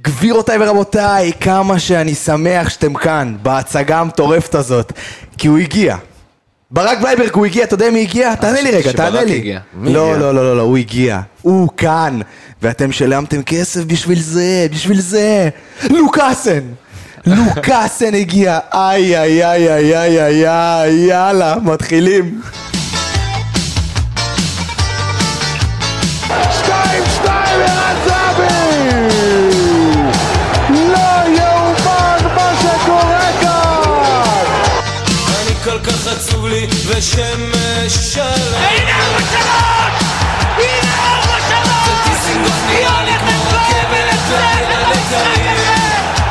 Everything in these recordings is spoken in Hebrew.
גבירותיי ורבותיי, כמה שאני שמח שאתם כאן, בהצגה המטורפת הזאת, כי הוא הגיע. ברק בלייברג הוא הגיע, אתה יודע מי הגיע? תענה לי רגע, תענה לי. לא, לא, לא, לא, לא, הוא הגיע. הוא כאן. ואתם שילמתם כסף בשביל זה, בשביל זה. לוקאסן! לוקאסן הגיע. איי, איי, איי, איי, איי, איי, יאללה, מתחילים. ושמש שלם הנה ארבע שלוש! הנה ארבע שלוש!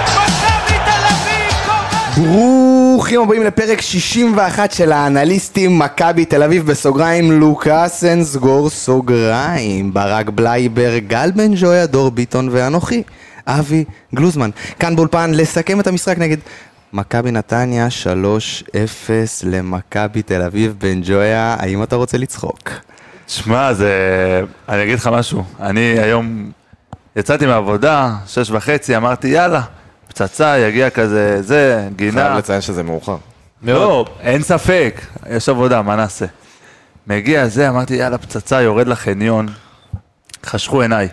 מכבי תל אביב קוראת! ברוכים הבאים לפרק 61 של האנליסטים, מכבי תל אביב בסוגריים, לוקאסן סגור סוגריים, ברק בלייבר, גל בן ג'ויה, דור ביטון ואנוכי, אבי גלוזמן. כאן באולפן לסכם את המשחק נגד מכבי נתניה 3-0 למכבי תל אביב, בן ג'ויה, האם אתה רוצה לצחוק? שמע, זה... אני אגיד לך משהו. אני היום יצאתי מהעבודה, שש וחצי, אמרתי, יאללה, פצצה, יגיע כזה, זה, גינה. חייב לציין שזה מאוחר. לא, אין ספק, יש עבודה, מה נעשה? מגיע זה, אמרתי, יאללה, פצצה, יורד לחניון. חשכו עיניי.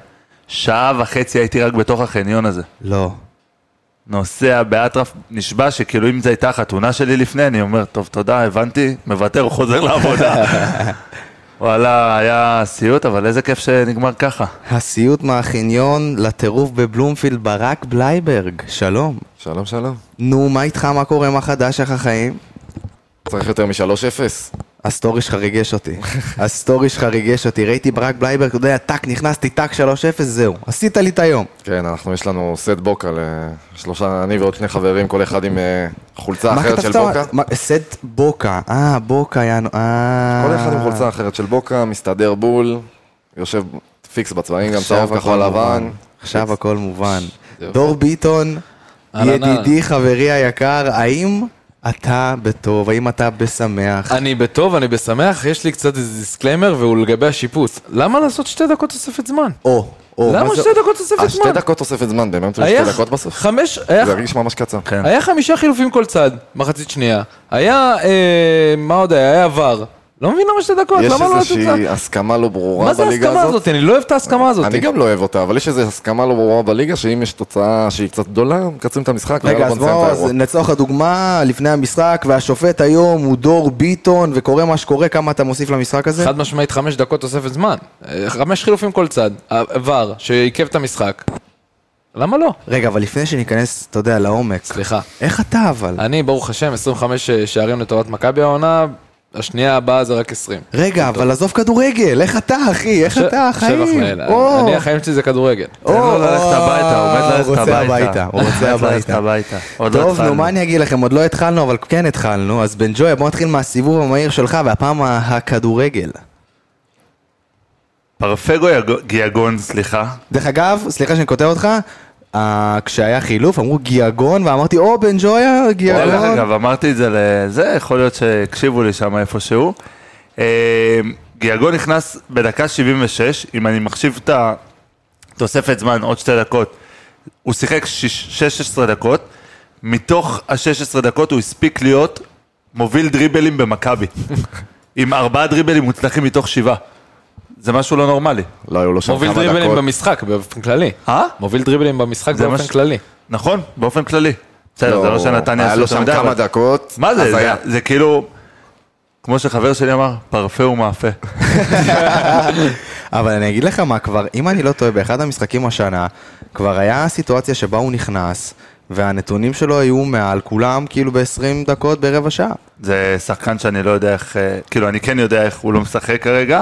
שעה וחצי הייתי רק בתוך החניון הזה. לא. נוסע באטרף, נשבע שכאילו אם זו הייתה החתונה שלי לפני, אני אומר, טוב, תודה, הבנתי, מוותר, חוזר לעבודה. וואלה, היה סיוט, אבל איזה כיף שנגמר ככה. הסיוט מהחניון לטירוף בבלומפילד, ברק בלייברג, שלום. שלום שלום. נו, מה איתך, מה קורה, מה חדש, איך החיים? צריך יותר מ-3-0? ה story שלך ריגש אותי. ה story שלך ריגש אותי. ראיתי ברק בלייברג, אתה יודע, טאק, נכנסתי, טאק 3-0, זהו. עשית לי את היום. כן, אנחנו, יש לנו סט בוקה לשלושה, אני ועוד שני חברים, כל אחד עם אה, חולצה אחרת של? בוקה. מה- סט בוקה. אה, בוקה, יענו. אה... כל אחד עם חולצה אחרת של בוקה, מסתדר בול, יושב פיקס בצבעים, גם צהוב כחול. לבן. עכשיו הכל מובן. דור ביטון, ידידי, חברי היקר, האם אתה בטוב? האם אתה בשמח? אני בטוב, אני בשמח, יש לי קצת איזה disclaimer והוא לגבי השיפוץ. למה לעשות שתי דקות תוספת זמן? או, או, מה למה שתי דקות תוספת אה, זמן? שתי דקות תוספת זמן, באמת? שתי דקות בסוף? חמש, היה- זה הרגיש ממש קצר. כן. היה חמישה חילופים כל צד, מחצית שנייה. היה, אה, מה עוד היה? היה עבר. לא מבין למה שתי דקות, יש למה לא לתת איזושהי לה? הסכמה לא ברורה מה זה בליגה ההסכמה הזאת. הזאת? אני לא אוהב את ההסכמה הזאת. אני גם לא אוהב אותה, אבל יש איזו הסכמה לא ברורה בליגה, שאם יש תוצאה שהיא קצת גדולה, מקצרים את המשחק, רגע, אז בואו, לצורך הדוגמה, לפני המשחק, והשופט היום הוא דור ביטון, וקורה מה שקורה, כמה אתה מוסיף למשחק הזה? חד משמעית חמש דקות תוספת זמן. אה, חמש חילופים כל צד. עבר, שעיכב את המשחק. למה לא? רגע, אבל לפני שניכנס, אתה יודע, לעומק. סליחה. איך אתה אבל? אני, ברוך השם, 25 שערים לטובת מכבי העונה, השנייה הבאה זה רק 20. רגע, אבל עזוב כדורגל, איך אתה, אחי? איך אתה, החיים? אני, החיים שלי זה כדורגל. תן לו ללכת הביתה, הוא מת ללכת הביתה. הוא רוצה הביתה. לא טוב, נו. מה אני אגיד לכם? עוד לא התחלנו, אבל כן התחלנו. אז בן ג'ויה, בוא נתחיל מהסיבוב המהיר שלך, והפעם הכדורגל. פרפגו גיאגון, סליחה. דרך אגב, סליחה שאני כותב אותך, כשהיה חילוף אמרו גיאגון, ואמרתי, או, בן ג'ויה, גיאגון. אגב, אמרתי את זה לזה, יכול להיות שהקשיבו לי שם איפשהו. אה, גיאגון נכנס בדקה 76, אם אני מחשיב את התוספת זמן, עוד שתי דקות, הוא שיחק שיש- 16 דקות, מתוך ה-16 דקות הוא הספיק להיות מוביל דריבלים במכבי. עם ארבעה דריבלים מוצלחים מתוך שבעה. זה משהו לא נורמלי. לא היו לו שם מוביל כמה דריבלים דקות. במשחק באופן כללי. אה? מוביל דריבלים במשחק באופן מה ש- כללי. נכון, באופן כללי. בסדר, זה לא שנתניה היה לו שם כמה דקות, מה. זה, זה כאילו, כמו שחבר שלי אמר, פרפה ומאפה. אבל אני אגיד לך מה, כבר, אם אני לא טועה, באחד המשחקים השנה, כבר היה סיטואציה שבה הוא נכנס, והנתונים שלו היו מעל כולם, כאילו ב-20 דקות ברבע שעה. זה שחקן שאני לא יודע איך, אה, כאילו אני כן יודע איך הוא לא משחק כרגע.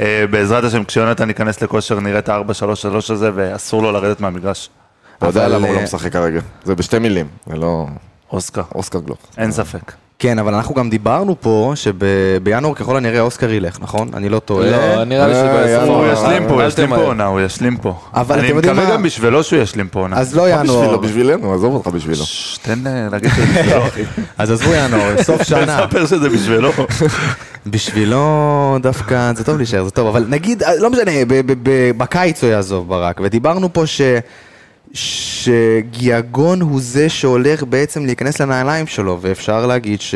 אה, בעזרת השם, כשיונתן ייכנס לכושר נראה את ה-4-3-3 הזה, ואסור לו לרדת מהמגרש. אתה יודע למה הוא אה, לא משחק כרגע. זה בשתי מילים, זה לא... אוסקר, אוסקר גלוך. אין ספק. כן, אבל אנחנו גם דיברנו פה שבינואר ככל הנראה אוסקר ילך, נכון? אני לא טועה. לא, נראה לי אה. יאללה, הוא ישלים פה, הוא ישלים פה. עונה, הוא ישלים פה. אבל אני אתם יודעים מקווה מה? גם בשבילו שהוא ישלים פה עונה. אז לא בשבילו? ינואר. בשבילנו, עזוב אותך בשבילו. תן אה, להגיד שזה בשבילו, אחי. אז עזבו ינואר, סוף שנה. תספר שזה בשבילו. בשבילו דווקא זה טוב להישאר, זה טוב, אבל נגיד, אה, לא משנה, ב- ב- ב- בקיץ הוא יעזוב ברק, ודיברנו פה ש... שגיאגון הוא זה שהולך בעצם להיכנס לנעליים שלו, ואפשר להגיד ש...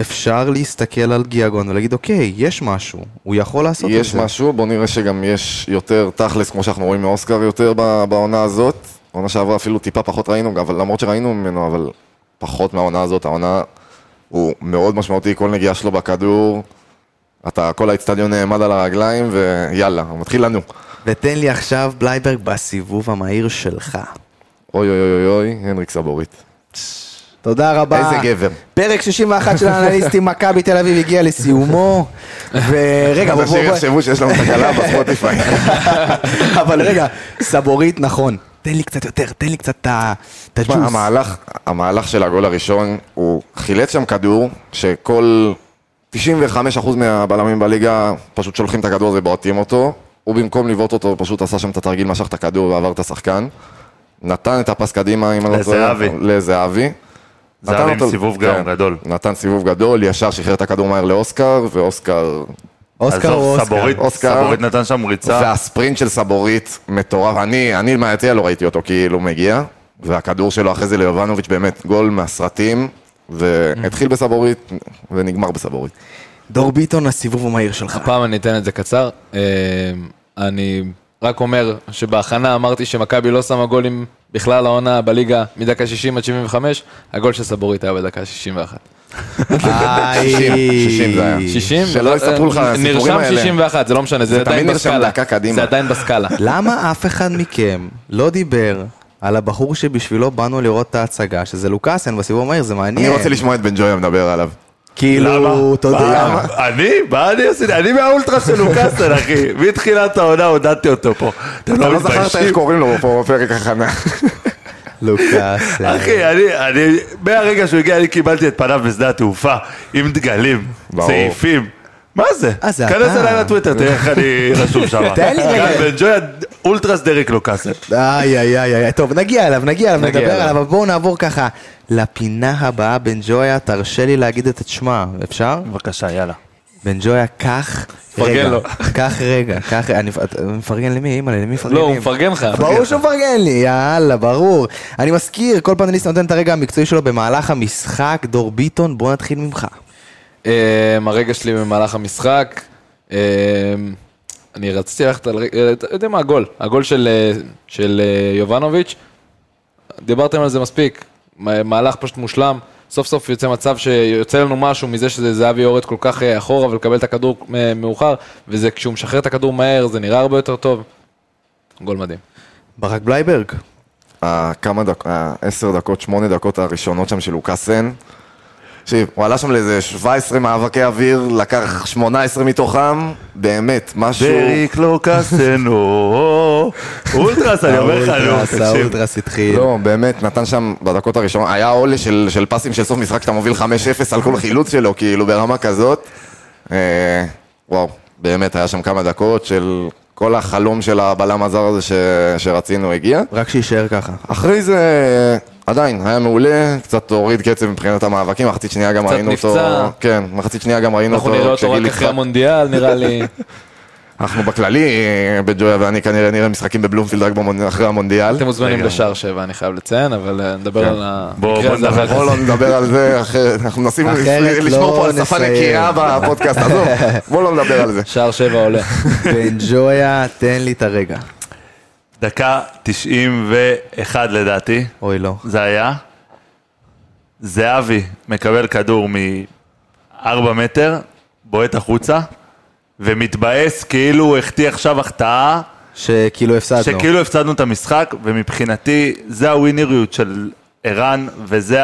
אפשר להסתכל על גיאגון ולהגיד, אוקיי, יש משהו, הוא יכול לעשות את יש זה. משהו, בוא נראה שגם יש יותר תכלס, כמו שאנחנו רואים מאוסקר יותר בעונה הזאת. העונה שעברה אפילו טיפה פחות ראינו, אבל למרות שראינו ממנו, אבל פחות מהעונה הזאת, העונה הוא מאוד משמעותי, כל נגיעה שלו בכדור, אתה, כל האצטדיון נעמד על הרגליים, ויאללה, הוא מתחיל לנו. ותן לי עכשיו בלייברג בסיבוב המהיר שלך. אוי אוי אוי אוי הנריק סבורית. תודה רבה. איזה גבר. פרק 61 של האנליסטים, מכבי תל אביב הגיע לסיומו. ורגע, בוא בוא אנשים בוא. יחשבו שיש לנו תקלה בספוטיפיי. אבל רגע, סבורית נכון. תן לי קצת יותר, תן לי קצת את הג'וס. המהלך, המהלך של הגול הראשון, הוא חילץ שם כדור, שכל 95% מהבלמים בליגה פשוט שולחים את הכדור הזה, בועטים אותו. הוא במקום לבעוט אותו, פשוט עשה שם את התרגיל, משך את הכדור ועבר את השחקן. נתן את הפס קדימה, אם אני לא טועה, לזהבי. לזהבי. זהבי נתן עם אותו- סיבוב כן, גם גדול. נתן סיבוב גדול, ישר שחרר את הכדור מהר לאוסקר, ואוסקר... אוסקר או עזוב, אוסקר? סבורית, אוסקר. סבורית נתן שם ריצה. והספרינט של סבורית מטורף. אני, אני מהיציע לא ראיתי אותו כאילו מגיע, והכדור שלו אחרי זה ליובנוביץ' באמת גול מהסרטים, והתחיל בסבורית ונגמר בסבורית. דור ביטון, הסיבוב המהיר שלך. הפעם אני אתן את זה קצר. אה, אני רק אומר שבהכנה אמרתי שמכבי לא שמה גולים בכלל העונה בליגה מדקה 60 עד 75, הגול של סבורית היה בדקה 61. איי. 60, 60 זה היה. 60? שלא יספרו לך הסיפורים נרשם האלה. 61, זה לא משנה, זה עדיין בסקאלה. זה עדיין בסקאלה. למה אף אחד מכם לא דיבר על הבחור שבשבילו באנו לראות את ההצגה, שזה לוקאסן בסיבוב המהיר, זה מעניין. אני רוצה לשמוע את בן ג'ויה מדבר עליו. כאילו, אתה יודע. אני? מה אני עשיתי? אני מהאולטרה של לוקאסן, אחי. מתחילת העונה עודדתי אותו פה. אתה לא לא זכרת איך? קוראים לו פה בפרק הכנה. לוקאסן. אחי, אני, מהרגע שהוא הגיע, אני קיבלתי את פניו בשדה התעופה, עם דגלים, ברור. מה זה? אה, זה כנס אתה. אליי לטוויטר, תראה איך אני רשום שם. תן לי רגע. ג'ויה, אולטרס דריק לוקאסן. איי, איי, איי, איי, טוב, נגיע אליו, נגיע אליו, נדבר. עליו, אבל בואו נעבור ככה לפינה הבאה, בן ג'ויה, תרשה לי להגיד את שמה, אפשר? בבקשה, יאללה. בן ג'ויה, קח רגע, לו. קח רגע, קח, אני מפרגן למי, אימא'לה, למי מפרגנים? לא, הוא מפרגן לך. ברור שהוא מפרגן לי, יאללה, ברור. אני מזכיר, כל פאנליסט נותן את הרגע המקצועי שלו במהלך המשחק, דור ביטון, בוא נתחיל ממך. אמ, הרגע שלי במהלך המשחק, אמ, אני רציתי ללכת על רגע, אתה יודע מה, הגול, הגול של, אה, של אה, יובנוביץ', דיברתם על זה מספיק, מה- מהלך פשוט מושלם, סוף סוף יוצא מצב שיוצא לנו משהו מזה שזה זהבי יורד כל כך אה, אחורה ולקבל את הכדור מאוחר, וזה כשהוא משחרר את הכדור מהר זה נראה הרבה יותר טוב. גול מדהים. ברק בלייברג. הכמה דקות, העשר דקות, שמונה דקות הראשונות שם של לוקאסן. תקשיב, הוא עלה שם לאיזה 17 מאבקי אוויר, לקח 18 מתוכם, באמת, משהו... דריק לוקאסן, או, אולטרס, אני אומר לך, נו, תקשיב. האולטרס התחיל. לא, באמת, נתן שם בדקות הראשונות, היה אולה של, פסים של סוף משחק שאתה מוביל 5-0 על כל חילוץ שלו, כאילו ברמה כזאת. אה, וואו, באמת, היה שם כמה דקות של כל החלום של הבלם הזר הזה ש, שרצינו הגיע. רק שיישאר ככה. אחרי זה, עדיין, היה מעולה, קצת הוריד קצב מבחינת המאבקים, מחצית שנייה גם קצת ראינו נפצע. אותו... כן, מחצית שנייה גם ראינו אנחנו אותו נראה אותו רק אחרי. המונדיאל, נראה לי. אנחנו בכללי, אה, בג'ויה ואני כנראה נראה משחקים בבלומפילד רק אחרי המונדיאל. אתם מוזמנים. לשער שבע, אני חייב לציין, אבל אה, נדבר על בוא- המקרה הזה אחר בואו כך. לא נדבר על זה, אנחנו מנסים לשמור לא פה על שפה נסיים. נקייה בפודקאסט, עזוב, בואו לא נדבר על זה. שער שבע עולה. בן ג'ויה, תן לי את הרגע. דקה 91 לדעתי, אוי, לא. זה היה. זהבי מקבל כדור מ-4 מטר, בועט החוצה, ומתבאס כאילו הוא החטיא עכשיו החטאה, שכאילו הפסדנו. שכאילו הפסדנו את המשחק, ומבחינתי זה הווינריות של ערן, וזה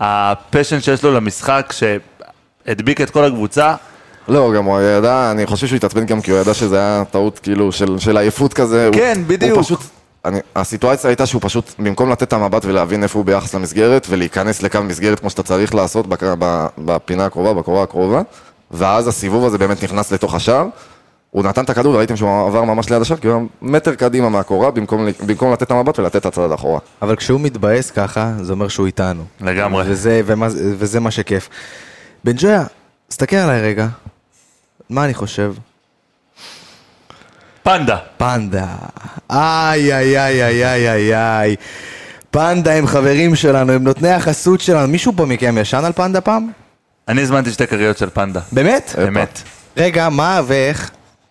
הפשן שיש לו למשחק, שהדביק את כל הקבוצה. לא, גם הוא ידע, אני חושב שהוא התעצבן גם כי הוא ידע שזה היה טעות כאילו של של עייפות כזה. הוא- כן, בדיוק. הוא פשוט, אני, הסיטואציה הייתה שהוא פשוט, במקום לתת את המבט ולהבין איפה הוא ביחס למסגרת, ולהיכנס לקו מסגרת כמו שאתה צריך לעשות בק- ב- בפינה הקרובה, בקורה הקרובה, ואז הסיבוב הזה באמת נכנס לתוך השער. הוא נתן את הכדור, ראיתם שהוא עבר ממש ליד השער, כי הוא היה מטר קדימה מהקורה, במקום, במקום לתת את המבט ולתת את הצד אחורה. אבל כשהוא מתבאס ככה, זה אומר שהוא איתנו. לגמרי. וזה, ומה, וזה מה שכיף. בן ג'ויה, תסתכל עליי רגע. מה אני חושב? פנדה. פנדה. איי, איי, איי, איי, איי, איי, איי. פנדה הם חברים שלנו, הם נותני החסות שלנו. מישהו פה מכם ישן על פנדה פעם? אני הזמנתי שתי כריות של פנדה. באמת? באמת. רגע, מה ואיך?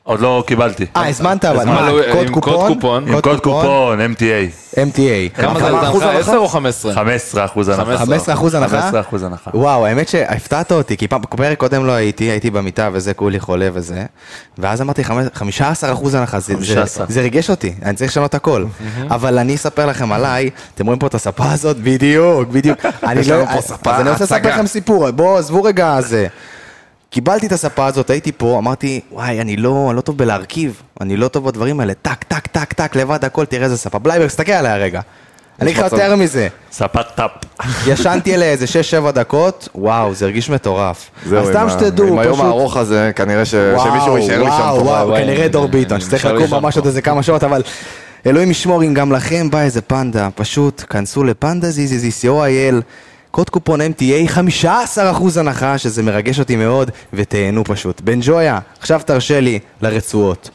עוד לא קיבלתי. אה, הזמנת אבל. מה, קוד עם קוד קופון? עם קוד קופון, MTA. MTA. כמה זה אחוז לך? הנחה? 10 או 15? 15 אחוז הנחה. 15 אחוז הנחה? 15 אחוז הנחה. וואו, האמת שהפתעת אותי, כי פעם, בפרק קודם לא הייתי, הייתי במיטה וזה, כולי חולה וזה, ואז אמרתי חמש- 15 אחוז הנחה, זה, זה, 15. זה ריגש אותי, אני צריך לשנות הכל. אבל אני אספר לכם עליי, אתם רואים פה את הספה הזאת? בדיוק, בדיוק. אני יש לא, לנו פה ספה, אז אני רוצה לספר הצגה. לכם סיפור, בואו, עזבו רגע זה. קיבלתי את הספה הזאת, הייתי פה, אמרתי, וואי, אני לא, אני לא טוב בלהרכיב, אני לא טוב בדברים האלה, טק, טק, טק, טק, לבד הכל, תראה איזה ספה. בלייברג, תסתכל עליה רגע. אני אגיד לך. יותר מזה. ספק טאפ. ישנתי עליה איזה 6-7 דקות, וואו, זה הרגיש מטורף. זהו, סתם שתדעו, עם היום פשוט... הארוך הזה, כנראה ש- וואו, שמישהו יישאר לי שם וואו, טובה. וואו, וואי, כנראה דור ביטון, שצריך לקום ממש. עוד איזה כמה שעות, אבל אלוהים ישמור אם גם לכם בא איזה פנדה, פשוט כנסו לפנדה זיזיזי, co.il, קוד קופון MTA, 15% הנחה, שזה מרגש אותי מאוד, ותהנו פשוט. בן ג'ויה, עכשיו תרשה לי לרצועות.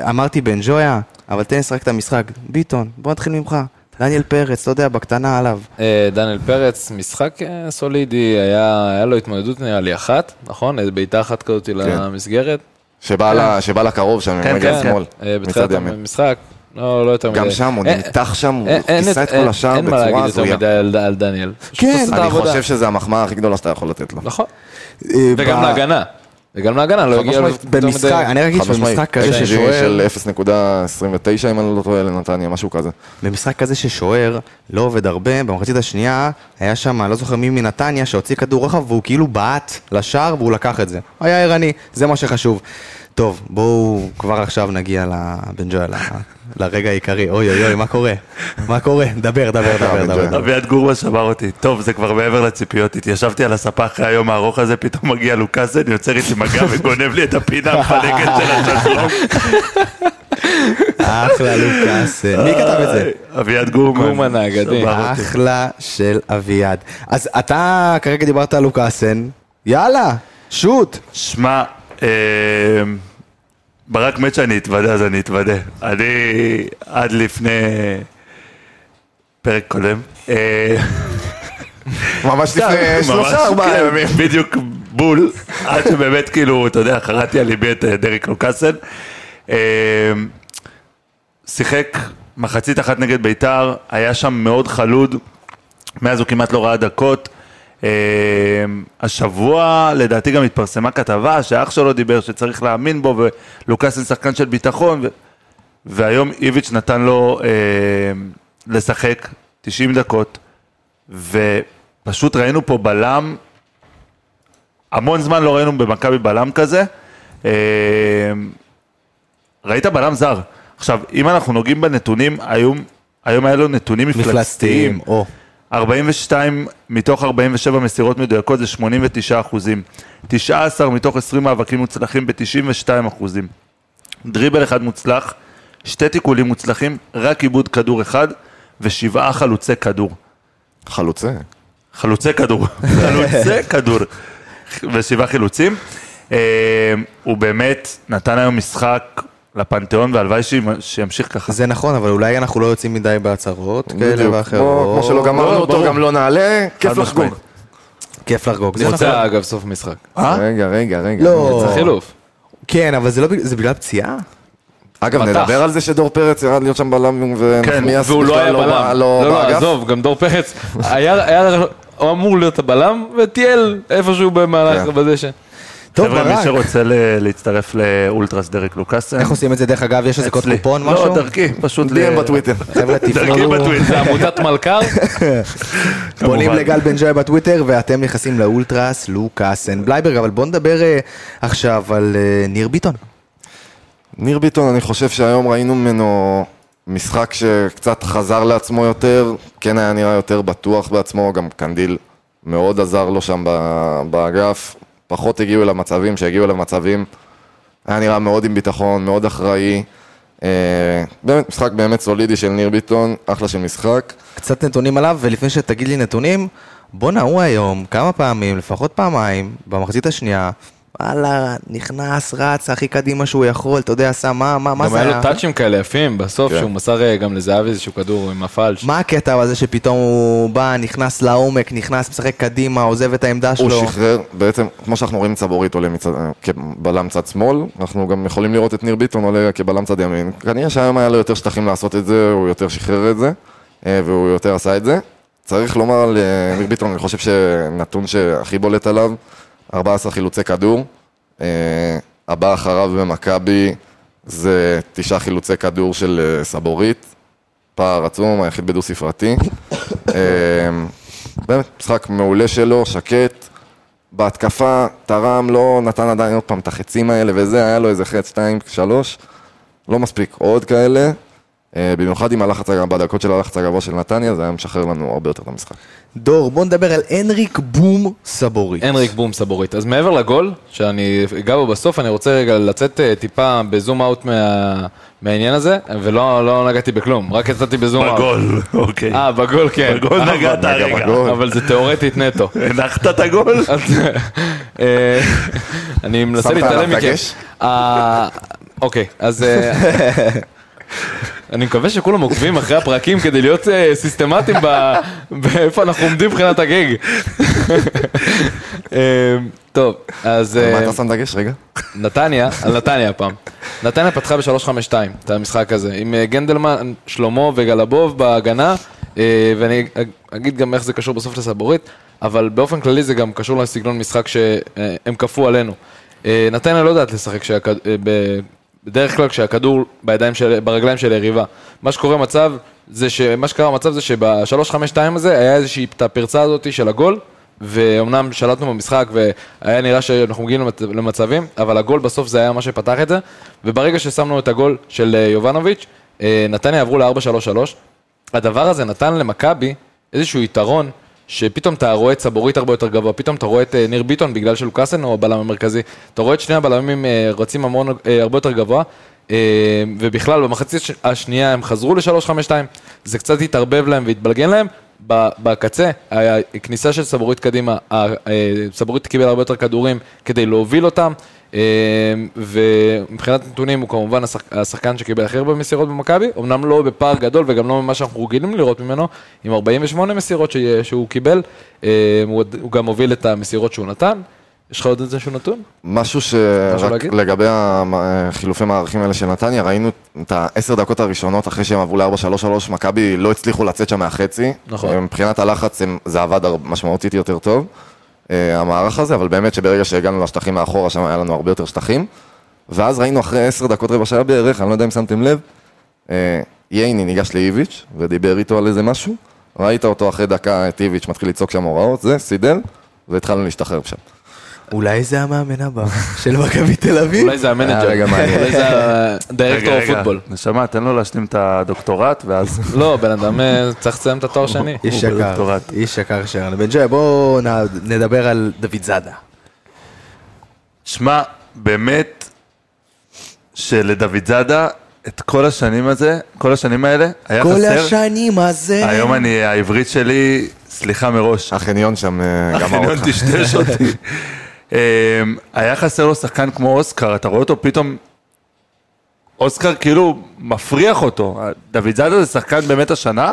אמרתי בן ג'ויה, אבל תן לי לשחק את המשחק. ביטון, בוא נתחיל ממך. דניאל פרץ, אתה יודע, בקטנה עליו. אה, דניאל פרץ, משחק אה, סולידי, היה היה לו התמודדות נראה לי אחת, נכון? איזה בעיטה אחת כזאת למסגרת. שבא לקרוב שם, כן, עם רגל כן. שמאל, אה, מצד בתחילת ימין. המשחק, לא לא יותר מדי. גם שם הוא אה, נמתח שם, הוא אין- אין כיסה את- כל השער אין מה בצורה להגיד יותר הזויה. מדי על דניאל. כן, אני. חושב שזו המחמאה הכי גדולה שאתה יכול לתת לו. נכון. אה, וגם להגנה. וגם להגנה, לא הגיע לו משמעית. יותר במשחק, מדי- אני רק אגיד חד משמעית. שבמשחק כזה ששוער... של 0.29 אם אני לא טועה לנתניה, משהו כזה. במשחק כזה ששוער לא עובד הרבה, במחצית השנייה היה שם, לא זוכר מי מנתניה, שהוציא כדור רוחב והוא כאילו בעט לשער והוא לקח את זה. היה ערני, זה מה שחשוב. טוב, בואו כבר עכשיו נגיע לבן ל- לרגע העיקרי. אוי אוי אוי, מה קורה? מה קורה? דבר, דבר, דבר, בן דבר. דבר. אביעד גורמן שבר אותי. טוב, זה כבר מעבר לציפיות. התיישבתי על הספה אחרי היום הארוך הזה, פתאום מגיע לוקאסן, יוצר איתי מגע וגונב לי את הפינה המפנקת של השלום. אחלה לוקאסן. מי כתב את זה? אביעד גורמן. גורמן האגדי. אחלה של אביעד. אז אתה כרגע דיברת על לוקאסן, יאללה, שוט. שמע, אה, ברק מת שאני אתוודה, אז אני אתוודה. אני עד לפני פרק קודם. אה, ממש לפני שלושה ארבעה כן, ימים. בדיוק בול, עד שבאמת כאילו, אתה יודע, חרטתי על ליבי את אה, דריק לוקאסן. אה, שיחק מחצית אחת נגד ביתר, היה שם מאוד חלוד, מאז הוא כמעט לא ראה דקות. אה, השבוע לדעתי גם התפרסמה כתבה שאח שלו דיבר שצריך להאמין בו ולוקאסן שחקן של ביטחון ו... והיום איביץ' נתן לו אה, לשחק 90 דקות ופשוט ראינו פה בלם, המון זמן לא ראינו במכבי בלם כזה. אה, ראית בלם זר. עכשיו, אם אנחנו נוגעים בנתונים, היום, היום היה לו נתונים מפלצתיים. מפלצתיים. 42 מתוך 47 מסירות מדויקות זה 89 אחוזים. 19 מתוך 20 מאבקים מוצלחים ב-92 אחוזים. דריבל אחד מוצלח, שתי תיקולים מוצלחים, רק עיבוד כדור אחד ושבעה חלוצי כדור. חלוצה. חלוצי כדור, חלוצי כדור, ושבעה חילוצים. אה, הוא באמת נתן היום משחק לפנתיאון, והלוואי שימ- שימשיך ככה. זה נכון, אבל אולי אנחנו לא יוצאים מדי בהצהרות כאלה. ואחרות. כמו כמו שלא גמרנו לא, אותו, ברור. גם לא נעלה, כיף לחגוג. כיף לחגוג. זה נכון. נפצע אגב סוף משחק. אה? רגע, רגע, רגע. לא. זה חילוף. כן, אבל זה לא בגלל פציעה? אגב. נדבר על זה שדור פרץ ירד להיות שם בלם ונחמיאס והוא לא היה בלם. לא, לא לא, באגף. עזוב, גם דור פרץ, היה- היה- הוא אמור להיות הבלם, וטייל איפשהו במהלך כן. בדשא. טוב, חבר'ה, מי. שרוצה ל- להצטרף לאולטרס דרק לוקאסן. איך עושים את זה? דרך אגב, יש איזה קוד אצלי. קופון, משהו? לא, דרכי, פשוט ל- DM בטוויטר. חבר'ה, דרכי תפנו, בטוויטר. זה עמותת מלכר? פונים כמובן. לגל בן ג'וי בטוויטר, ואתם נכנסים לאולטרס לוקאסן בלייברג, אבל בואו נדבר אה, עכשיו על אה, ניר ביטון. ניר ביטון, אני חושב שהיום ראינו ממנו משחק שקצת חזר לעצמו יותר, כן היה נראה יותר בטוח בעצמו, גם קנדיל מאוד עזר לו שם ב- באגף, פחות הגיעו אליו מצבים, שהגיעו אליו מצבים, היה נראה מאוד עם ביטחון, מאוד אחראי. אה, באמת, משחק באמת סולידי של ניר ביטון, אחלה של משחק. קצת נתונים עליו, ולפני שתגיד לי נתונים, בואנה, הוא היום כמה פעמים, לפחות פעמיים, במחצית השנייה, וואלה, נכנס, רץ הכי קדימה שהוא יכול, אתה יודע, עשה מה, מה, מה גם זה היה היה? לו טאצ'ים כאלה יפים בסוף, כן. שהוא מסר אה, גם לזהבי איזשהו כדור עם הפלש. מה הקטע הזה שפתאום הוא בא, נכנס לעומק, נכנס, משחק קדימה, עוזב את העמדה הוא שלו? שחרר, בעצם, כמו שאנחנו רואים את סבורית עולה מצד, כבלם צד שמאל, אנחנו גם יכולים לראות את ניר ביטון עולה כבלם צד ימין. כנראה שהיום היה לו יותר שטחים לעשות את זה, הוא יותר שחרר את זה, אה, והוא יותר עשה את זה. צריך לומר על אה, ניר ביטון, אני חושב שנתון שהכי בולט עליו, 14 חילוצי כדור. אה, הבא אחריו במכבי זה תשעה חילוצי כדור של אה, סבורית. פער עצום, היחיד בדו ספרתי. אה, באמת, משחק מעולה שלו, שקט. בהתקפה, תרם, לא נתן עדיין עוד פעם את החצים האלה וזה, היה לו איזה חץ, שתיים, שלוש. לא מספיק עוד כאלה. אה, במיוחד עם הלחץ, הגבוה- בדקות של הלחץ הגבוה של נתניה, זה היה משחרר לנו הרבה יותר את המשחק. דור, בוא נדבר על הנריק בום סבורית. הנריק בום סבורית. אז מעבר לגול, שאני אגע בו בסוף, אני רוצה רגע לצאת אה, טיפה בזום אאוט מה- מהעניין הזה, ולא לא נגעתי בכלום, רק יצאתי בזום אאוט. בגול, אוקיי. אה, בגול כן. בגול אבל- נגעת הרגע. בגול. אבל זה תיאורטית נטו. הנחת את הגול? אה, אני מנסה להתעלם מכם. אוקיי, אז... אני מקווה שכולם עוקבים אחרי הפרקים כדי להיות אה, סיסטמטיים באיפה אנחנו עומדים מבחינת הגג. אה, טוב, אז... מה אה, אתה שם דגש רגע? נתניה, על נתניה הפעם. נתניה פתחה ב-352 את המשחק הזה, עם אה, גנדלמן, שלמה וגלבוב בהגנה, ואני אג- אגיד גם איך זה קשור בסוף לסבורית, אבל באופן כללי זה גם קשור לסגנון משחק שהם כפו עלינו. נתניה לא יודעת לשחק בדרך כלל כשהכדור בידיים של, ברגליים של היריבה. מה שקורה מצב, זה ש... מה שקרה במצב זה שב-352 הזה היה איזושהי, את הפרצה הזאת של הגול, ואומנם שלטנו במשחק והיה נראה שאנחנו מגיעים למצ... למצבים, אבל הגול בסוף זה היה מה שפתח את זה, וברגע ששמנו את הגול של אה, יובנוביץ', אה, נתניה עברו ל-4-3-3. הדבר הזה נתן למכבי איזשהו יתרון, שפתאום אתה רואה את סבורית הרבה יותר גבוה, פתאום אתה רואה את אה, ניר ביטון בגלל שלוקאסן הוא הבלם המרכזי, אתה רואה את שני הבלמים אה, רצים המון, אה, הרבה יותר גבוה, ובכלל במחצית הש- השנייה הם חזרו ל-352, זה קצת התערבב להם והתבלגן להם, בקצה, הכניסה של סבורית קדימה, סבורית קיבל הרבה יותר כדורים כדי להוביל אותם, ומבחינת נתונים הוא כמובן השח- השחקן שקיבל הכי הרבה מסירות במכבי, אמנם לא בפער גדול וגם לא ממה שאנחנו רגילים לראות ממנו, עם 48 מסירות שהוא קיבל, אה, הוא גם הוביל את המסירות שהוא נתן. יש לך עוד איזשהו נתון? משהו שרק? לגבי החילופי מערכים האלה של נתניה, ראינו את העשר דקות הראשונות אחרי שהם עברו ל-4-3-3, מכבי לא הצליחו לצאת שם מהחצי. נכון. מבחינת הלחץ זה עבד משמעותית יותר טוב, אה, המערך הזה, אבל באמת שברגע שהגענו לשטחים מאחורה, שם היה לנו הרבה יותר שטחים. ואז ראינו אחרי עשר דקות רבע שעה בערך, אני לא יודע אם שמתם לב, אה, ייני ניגש לאיביץ' ודיבר איתו על איזה משהו. ראית אותו אחרי דקה, את איביץ' מתחיל לצעוק שם הוראות, זה, סידר, והתחלנו להשתחרר שם. אולי זה המאמן הבא של מכבי תל אביב? אולי זה המנג'ר, רגע מעניין. אולי זה ה director ה football. נשמה, תן לו להשלים את הדוקטורט, ואז... לא, בן אדם אה, צריך לסיים את התואר שני. איש יקר. איש יקר שלנו. בן ג'וי, בואו נדבר על דוד זאדה. שמע, באמת שלדוד זאדה, את כל השנים הזה, כל השנים האלה, היה כל חסר. השנים הזה... היום אני, העברית שלי, סליחה מראש. החניון שם אה, גמר החניון אותך. טשטש אותי. אמ, היה חסר לו שחקן כמו אוסקר, אתה רואה אותו פתאום, אוסקר כאילו מפריח אותו. דוד זאדה זה שחקן באמת השנה,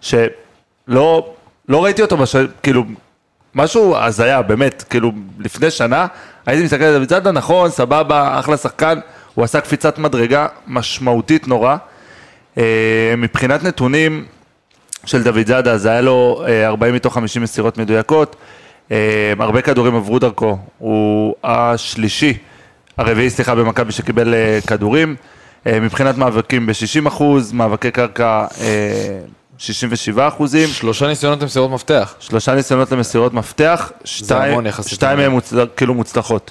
שלא לא ראיתי אותו, בש... כאילו, משהו הזיה, באמת, כאילו, לפני שנה, הייתי מסתכל על דוד זאדה, נכון, סבבה, אחלה שחקן, הוא עשה קפיצת מדרגה משמעותית נורא. אה, מבחינת נתונים של דוד זאדה, זה היה לו אה, 40 מתוך 50 מסירות מדויקות, אה, הרבה כדורים עברו דרכו, הוא השלישי, הרביעי, סליחה, במכבי שקיבל אה, כדורים. אה, מבחינת מאבקים ב-60 אחוז, מאבקי קרקע אה, 67 אחוזים. שלושה ניסיונות למסירות מפתח. שלושה ניסיונות למסירות מפתח, שתיים, מהם מוצל, כאילו מוצלחות.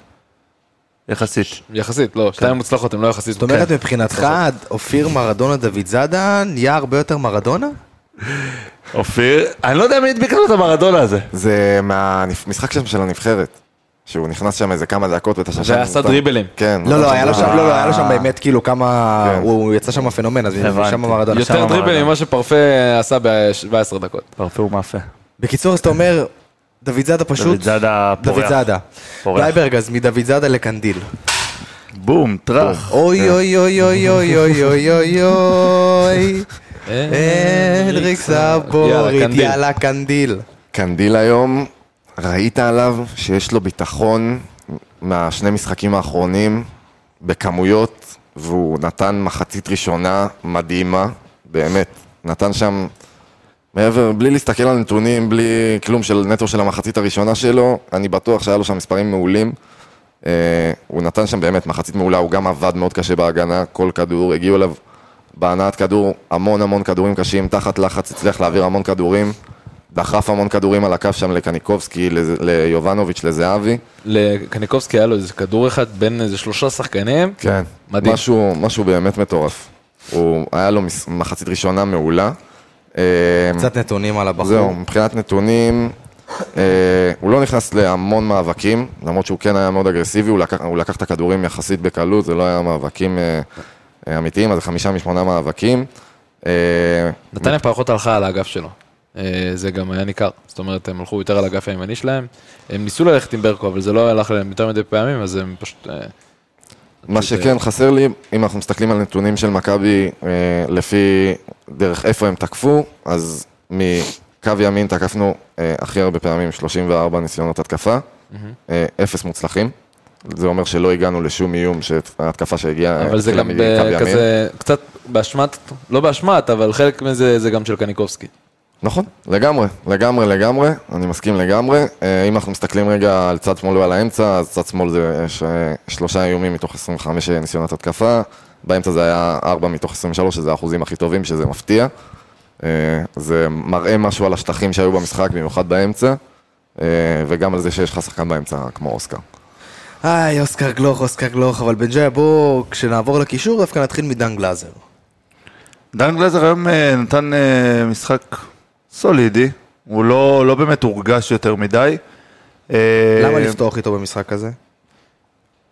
יחסית. יחסית, לא, שתיים מוצלחות, הן לא יחסית. זאת אומרת, מבחינתך, אופיר מרדונה דוד זאדה נהיה הרבה יותר מרדונה? אופיר, אני לא יודע מי הדביק לנו את המרדונה הזה. זה מהמשחק שם של הנבחרת. שהוא נכנס שם איזה כמה דקות ואתה שם... ועשה דריבלים. כן. לא, לא, היה לו שם, לא, לא, היה לו שם. באמת כאילו כמה... כן. הוא יצא שם פנומן, אז. שם מרדונה. יותר דריבלים. ממה שפרפה עשה ב-17 דקות. פרפה הוא מאפה. בקיצור, אז אתה אומר, דוד זאדה פשוט. דוד זאדה פורח. דוד זאדה. פורח. בלייברג, אז מדוד זאדה לקנדיל. בום, טראח. אוי אוי אוי אוי אוי אוי אוי אוי אוי הנדריק סבורית, יאללה, קנדיל. קנדיל היום, ראית עליו שיש לו ביטחון מהשני משחקים האחרונים בכמויות, והוא נתן מחצית ראשונה מדהימה, באמת. נתן שם, מעבר, בלי להסתכל על נתונים, בלי כלום של נטו של המחצית הראשונה שלו, אני בטוח שהיה לו שם מספרים מעולים. אה, הוא נתן שם באמת מחצית מעולה, הוא גם עבד מאוד קשה בהגנה, כל כדור, הגיעו אליו בהנעת כדור, המון המון כדורים קשים, תחת לחץ הצליח להעביר המון כדורים, דחף המון כדורים על הקו שם לקניקובסקי, ליובנוביץ', לזהבי. לקניקובסקי היה לו איזה כדור אחד בין איזה שלושה שחקנים. כן, מדהים. משהו, משהו באמת מטורף. הוא, היה לו מחצית ראשונה מעולה. אה, קצת נתונים על הבחור. זהו, מבחינת נתונים, אה, הוא לא נכנס להמון מאבקים, למרות שהוא כן היה מאוד אגרסיבי, הוא לקח, הוא לקח את הכדורים יחסית בקלות, זה לא היה מאבקים אה, אמיתיים, אז חמישה משמונה מאבקים. אה, נתניה פחות הלכה על האגף שלו. אה, זה גם היה ניכר. זאת אומרת, הם הלכו יותר על האגף הימני שלהם. הם ניסו ללכת עם ברקו, אבל זה לא הלך להם יותר מדי פעמים, אז הם פשוט... אה, מה שכן חסר לי, אם אנחנו מסתכלים על נתונים של מכבי לפי דרך איפה הם תקפו, אז מקו ימין תקפנו הכי הרבה פעמים 34 ניסיונות התקפה, אפס מוצלחים. זה אומר שלא הגענו לשום איום שההתקפה שהגיעה אבל זה גם. כזה, קצת באשמת, לא באשמת, אבל חלק מזה זה גם של קניקובסקי. נכון, לגמרי, לגמרי, לגמרי, אני מסכים לגמרי. אה, אם אנחנו מסתכלים רגע על צד שמאל ועל האמצע, אז צד שמאל זה אה, שלושה איומים מתוך 25 ניסיונות התקפה, באמצע זה היה 4 מתוך 23, שזה האחוזים הכי טובים, שזה מפתיע. אה, זה מראה משהו על השטחים שהיו במשחק, במיוחד באמצע, אה, וגם על זה שיש לך שחקן באמצע כמו אוסקר. איי, אוסקר גלוך, אוסקר גלוך, אבל בן ג'איה, בוא, כשנעבור לקישור, דווקא נתחיל מדן גלאזר. דן גלזר היום אה, נתן אה, משחק סולידי, הוא לא, לא באמת הורגש יותר מדי. אה, למה לפתוח איתו במשחק הזה?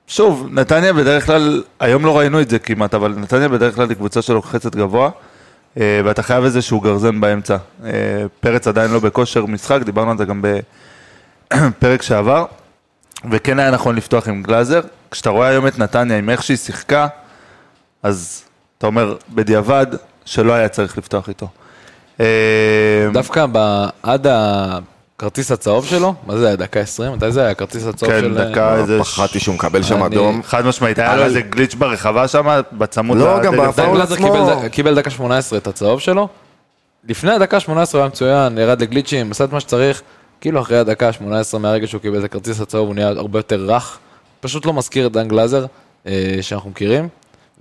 שוב, נתניה בדרך כלל, היום לא ראינו את זה כמעט, אבל נתניה בדרך כלל היא קבוצה שלוחצת גבוה, אה, ואתה חייב איזשהו גרזן באמצע. אה, פרץ עדיין לא בכושר משחק, דיברנו על זה גם בפרק שעבר, וכן היה נכון לפתוח עם גלאזר. כשאתה רואה היום את נתניה עם איך שהיא שיחקה, אז אתה אומר, בדיעבד, שלא היה צריך לפתוח איתו. אה, דווקא ב- עד הכרטיס הצהוב שלו, מה זה היה, דקה 20? מתי זה היה, הכרטיס הצהוב כן, של... דקה איזה... פחדתי שהוא מקבל שם אני- אדום. חד משמעית, היה לו איזה גליץ' ברחבה שם, בצמוד לא, גם. בפאול עצמו. קיבל דקה 18 את הצהוב שלו. לפני הדקה 18 הוא היה מצוין, ירד לגליצ'ים, עשה את מה שצריך. כאילו אחרי הדקה 18 מהרגע שהוא קיבל את הכרטיס הצהוב הוא נהיה הרבה יותר רך. פשוט לא מזכיר את דן גלזר אה, שאנחנו מכירים,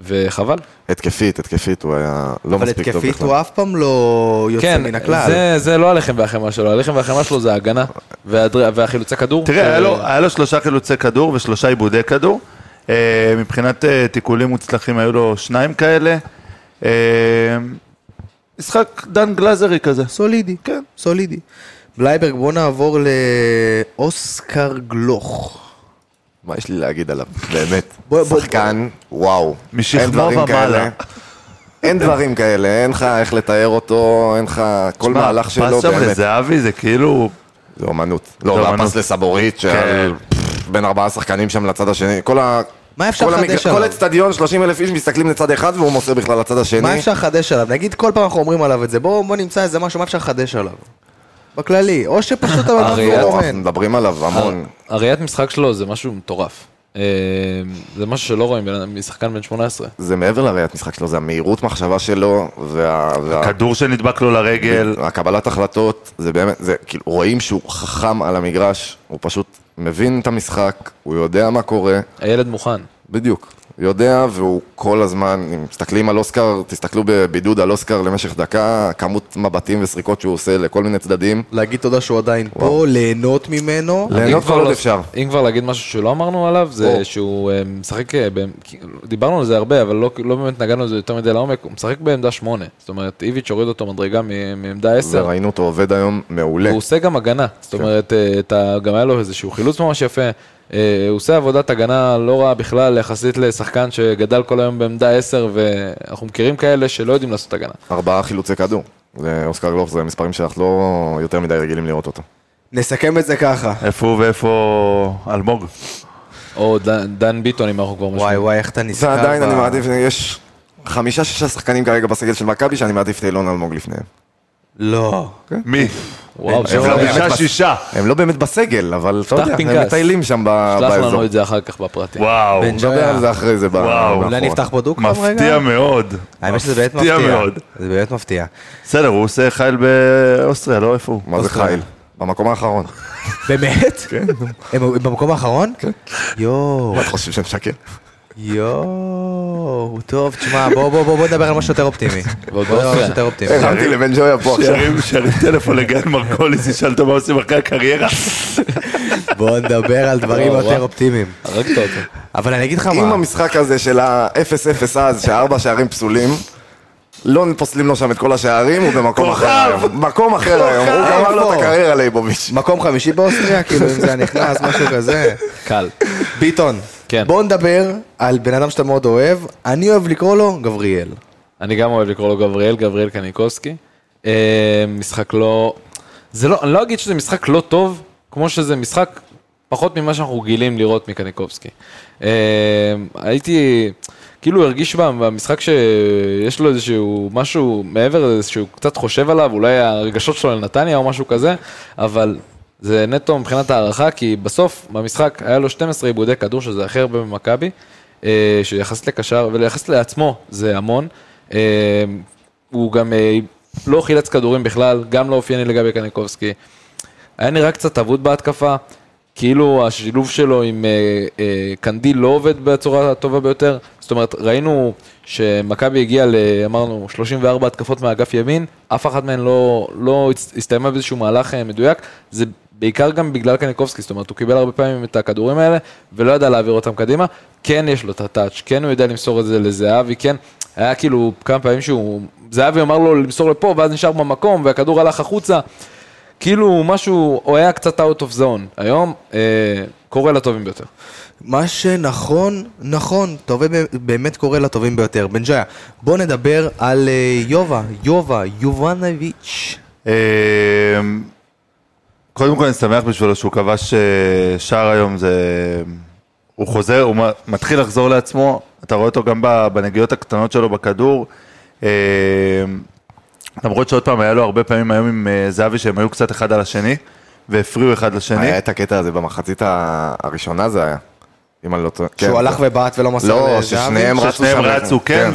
וחבל. התקפית, התקפית, הוא היה לא אבל מספיק טוב התקפית בכלל. הוא אף פעם לא יוצא כן, מן הכלל. זה, זה לא הלחם והחמאה שלו, הלחם והחמאה שלו זה ההגנה והדר... והחילוצי כדור. תראה, היה ש- לו, היה לו שלושה חילוצי כדור ושלושה עיבודי כדור. אה, מבחינת אה, תיקולים מוצלחים היו לו שניים כאלה. אה, משחק דן גלאזרי כזה. סולידי, כן, סולידי. בלייברג, בוא נעבור לאוסקר גלוך. מה יש לי להגיד עליו, באמת. בוא- בוא- שחקן, וואו. משכמו אין דברים ומעלה. כאלה. אין דברים כאלה, אין לך איך לתאר אותו, אין לך... כל מהלך שלו, פס שם באמת. לזהבי זה כאילו... זה אומנות. לא, אומנות. והפס לסבורית, של בין ארבעה שחקנים שם לצד השני. כל ה... מה אפשר כל לחדש עליו? כל אצטדיון, 30 אלף איש מסתכלים לצד אחד והוא מוסר בכלל לצד השני. מה אפשר לחדש עליו? נגיד כל פעם אנחנו אומרים עליו את זה, בואו בוא נמצא איזה משהו, מה אפשר לחדש עליו? בכללי, או שפשוט אדם הרי- לא אנחנו. מדברים עליו המון. הראיית משחק שלו זה משהו מטורף. אה, זה משהו שלא רואים משחקן בן 18. זה מעבר לראיית משחק שלו, זה המהירות מחשבה שלו, וה... וה- כדור שנדבק לו לרגל. הקבלת החלטות, זה באמת, זה כאילו, רואים שהוא חכם על המגרש, הוא פשוט מבין את המשחק, הוא יודע מה קורה, הילד מוכן. בדיוק, יודע, והוא כל הזמן, אם מסתכלים על אוסקר, תסתכלו בבידוד על אוסקר למשך דקה, כמות מבטים וסריקות שהוא עושה לכל מיני צדדים, להגיד תודה שהוא עדיין פה, ליהנות ממנו. ליהנות כבר עוד לא- אפשר. אם כבר להגיד משהו שלא אמרנו עליו, זה או. שהוא אה, משחק, אה, דיברנו על זה הרבה, אבל לא לא באמת נגענו על זה יותר מדי לעומק, הוא משחק בעמדה 8. זאת אומרת, איביץ' הוריד אותו מדרגה מעמדה 10. וראינו אותו עובד היום מעולה. והוא עושה גם הגנה, זאת כן. אומרת, ה- גם היה לו איזשהו חילוץ ממש יפה. אה, הוא עושה עבודת הגנה לא רעה בכלל יחסית לשחקן שגדל כל היום בעמדה 10, ואנחנו מכירים כאלה שלא יודעים לעשות הגנה. ארבעה חילוצי כדור. זה אוסקר גלוך, זה מספרים שאנחנו לא יותר מדי רגילים לראות אותו. נסכם את זה ככה. איפה הוא ואיפה אלמוג? או דן- דן ביטון, אם אנחנו כבר וואי משווים. וואי, איך אתה נזכר זה עדיין, אני מעדיף, יש חמישה-שישה שחקנים כרגע בסגל של מכבי שאני מעדיף את אילון אלמוג לפניהם. לא. מי? וואו, הם שלח לא באמת חמישה, בס- שישה. הם לא באמת בסגל, אבל אתה יודע, הם. מטיילים שם ב- באזור. לנו את זה אחר כך בפרטים. וואו. בן נדבר על זה אחרי זה. וואו. אולי. נפתח פה דו-קרב רגע? מפתיע מאוד. האמת שזה באמת מפתיע. מאוד. זה באמת מפתיע. בסדר, הוא עושה חייל באוסטריה, לא איפה הוא? מה זה חייל? במקום האחרון. באמת? כן. הם במקום האחרון? כן. יואו, מה אתה חושב שאני משקר? יואו, טוב, תשמע, בוא בוא בוא בוא נדבר על משהו יותר אופטימי. בוא נדבר על. משהו יותר אופטימי. הרמתי לבן ג'ויה פה עכשיו. שירים שירים טלפון לגל מרקוליס, ישאל אותו מה עושים אחרי הקריירה. בוא נדבר על דברים יותר. אופטימיים. הרגת אותו. אבל אני אגיד לך מה, המשחק הזה של ה-0-0 אז, שהארבע שערים פסולים, לא פוסלים לו שם את כל השערים, הוא במקום אחר היום. מקום אחר היום, הוא גמר לו את הקריירה לייבוביץ'. מקום חמישי באוסטריה, כאילו אם זה היה נכנס, משהו כזה. קל. ביטון, כן. בוא נדבר על בן אדם שאתה מאוד אוהב, אני אוהב לקרוא לו גבריאל. אני גם אוהב לקרוא לו גבריאל, גבריאל קניקובסקי. אה, משחק לא... זה לא, אני לא אגיד שזה משחק לא טוב, כמו שזה משחק פחות ממה שאנחנו רגילים לראות מקניקובסקי. אה, הייתי, כאילו הרגיש במשחק שיש לו איזשהו משהו מעבר לזה שהוא קצת חושב עליו, אולי הרגשות שלו לנתניה או משהו כזה, אבל זה נטו מבחינת הערכה, כי בסוף במשחק היה לו 12 עיבודי כדור, שזה הכי הרבה במכבי, אה, שיחסית לקשר וליחסית לעצמו זה המון. אה, הוא גם אה, לא חילץ כדורים בכלל, גם לא אופייני לגבי קניקובסקי. היה נראה קצת אבוד בהתקפה, כאילו השילוב שלו עם קנדיל לא עובד בצורה הטובה ביותר. זאת אומרת, ראינו שמכבי הגיעה ל... אמרנו, 34 התקפות מאגף ימין, אף אחת מהן לא, לא הסתיימה באיזשהו מהלך מדויק. זה בעיקר גם בגלל קניקובסקי, זאת אומרת, הוא קיבל הרבה פעמים את הכדורים האלה, ולא ידע להעביר אותם קדימה. כן יש לו את הטאץ', כן הוא יודע למסור את זה לזהבי, כן, היה כאילו כמה פעמים שהוא... זהבי אמר לו למסור לפה, ואז נשאר במקום, והכדור הלך החוצה. כאילו משהו, הוא היה קצת out of zone. היום, אה, קורא לטובים ביותר. מה שנכון, נכון, עובד באמת קורא לטובים ביותר. בן ג'איה, בוא נדבר על אה, יובה, יובה, יובנוביץ'. קודם כל אני שמח בשבילו שהוא כבש אה, שער היום, זה... הוא חוזר, הוא מתחיל לחזור לעצמו, אתה רואה אותו גם בנגיעות הקטנות שלו בכדור. אמ, למרות שעוד פעם, היה לו הרבה פעמים היום עם אה, זהבי שהם היו קצת אחד על השני, והפריעו אחד לשני. היה את הקטע הזה במחצית הראשונה זה היה. אם אני לא טועה. שהוא כן, הלך זה- ובעט ולא מסר לא, לזהבי? ששניהם רצו ששניהם שם. רצו, כן,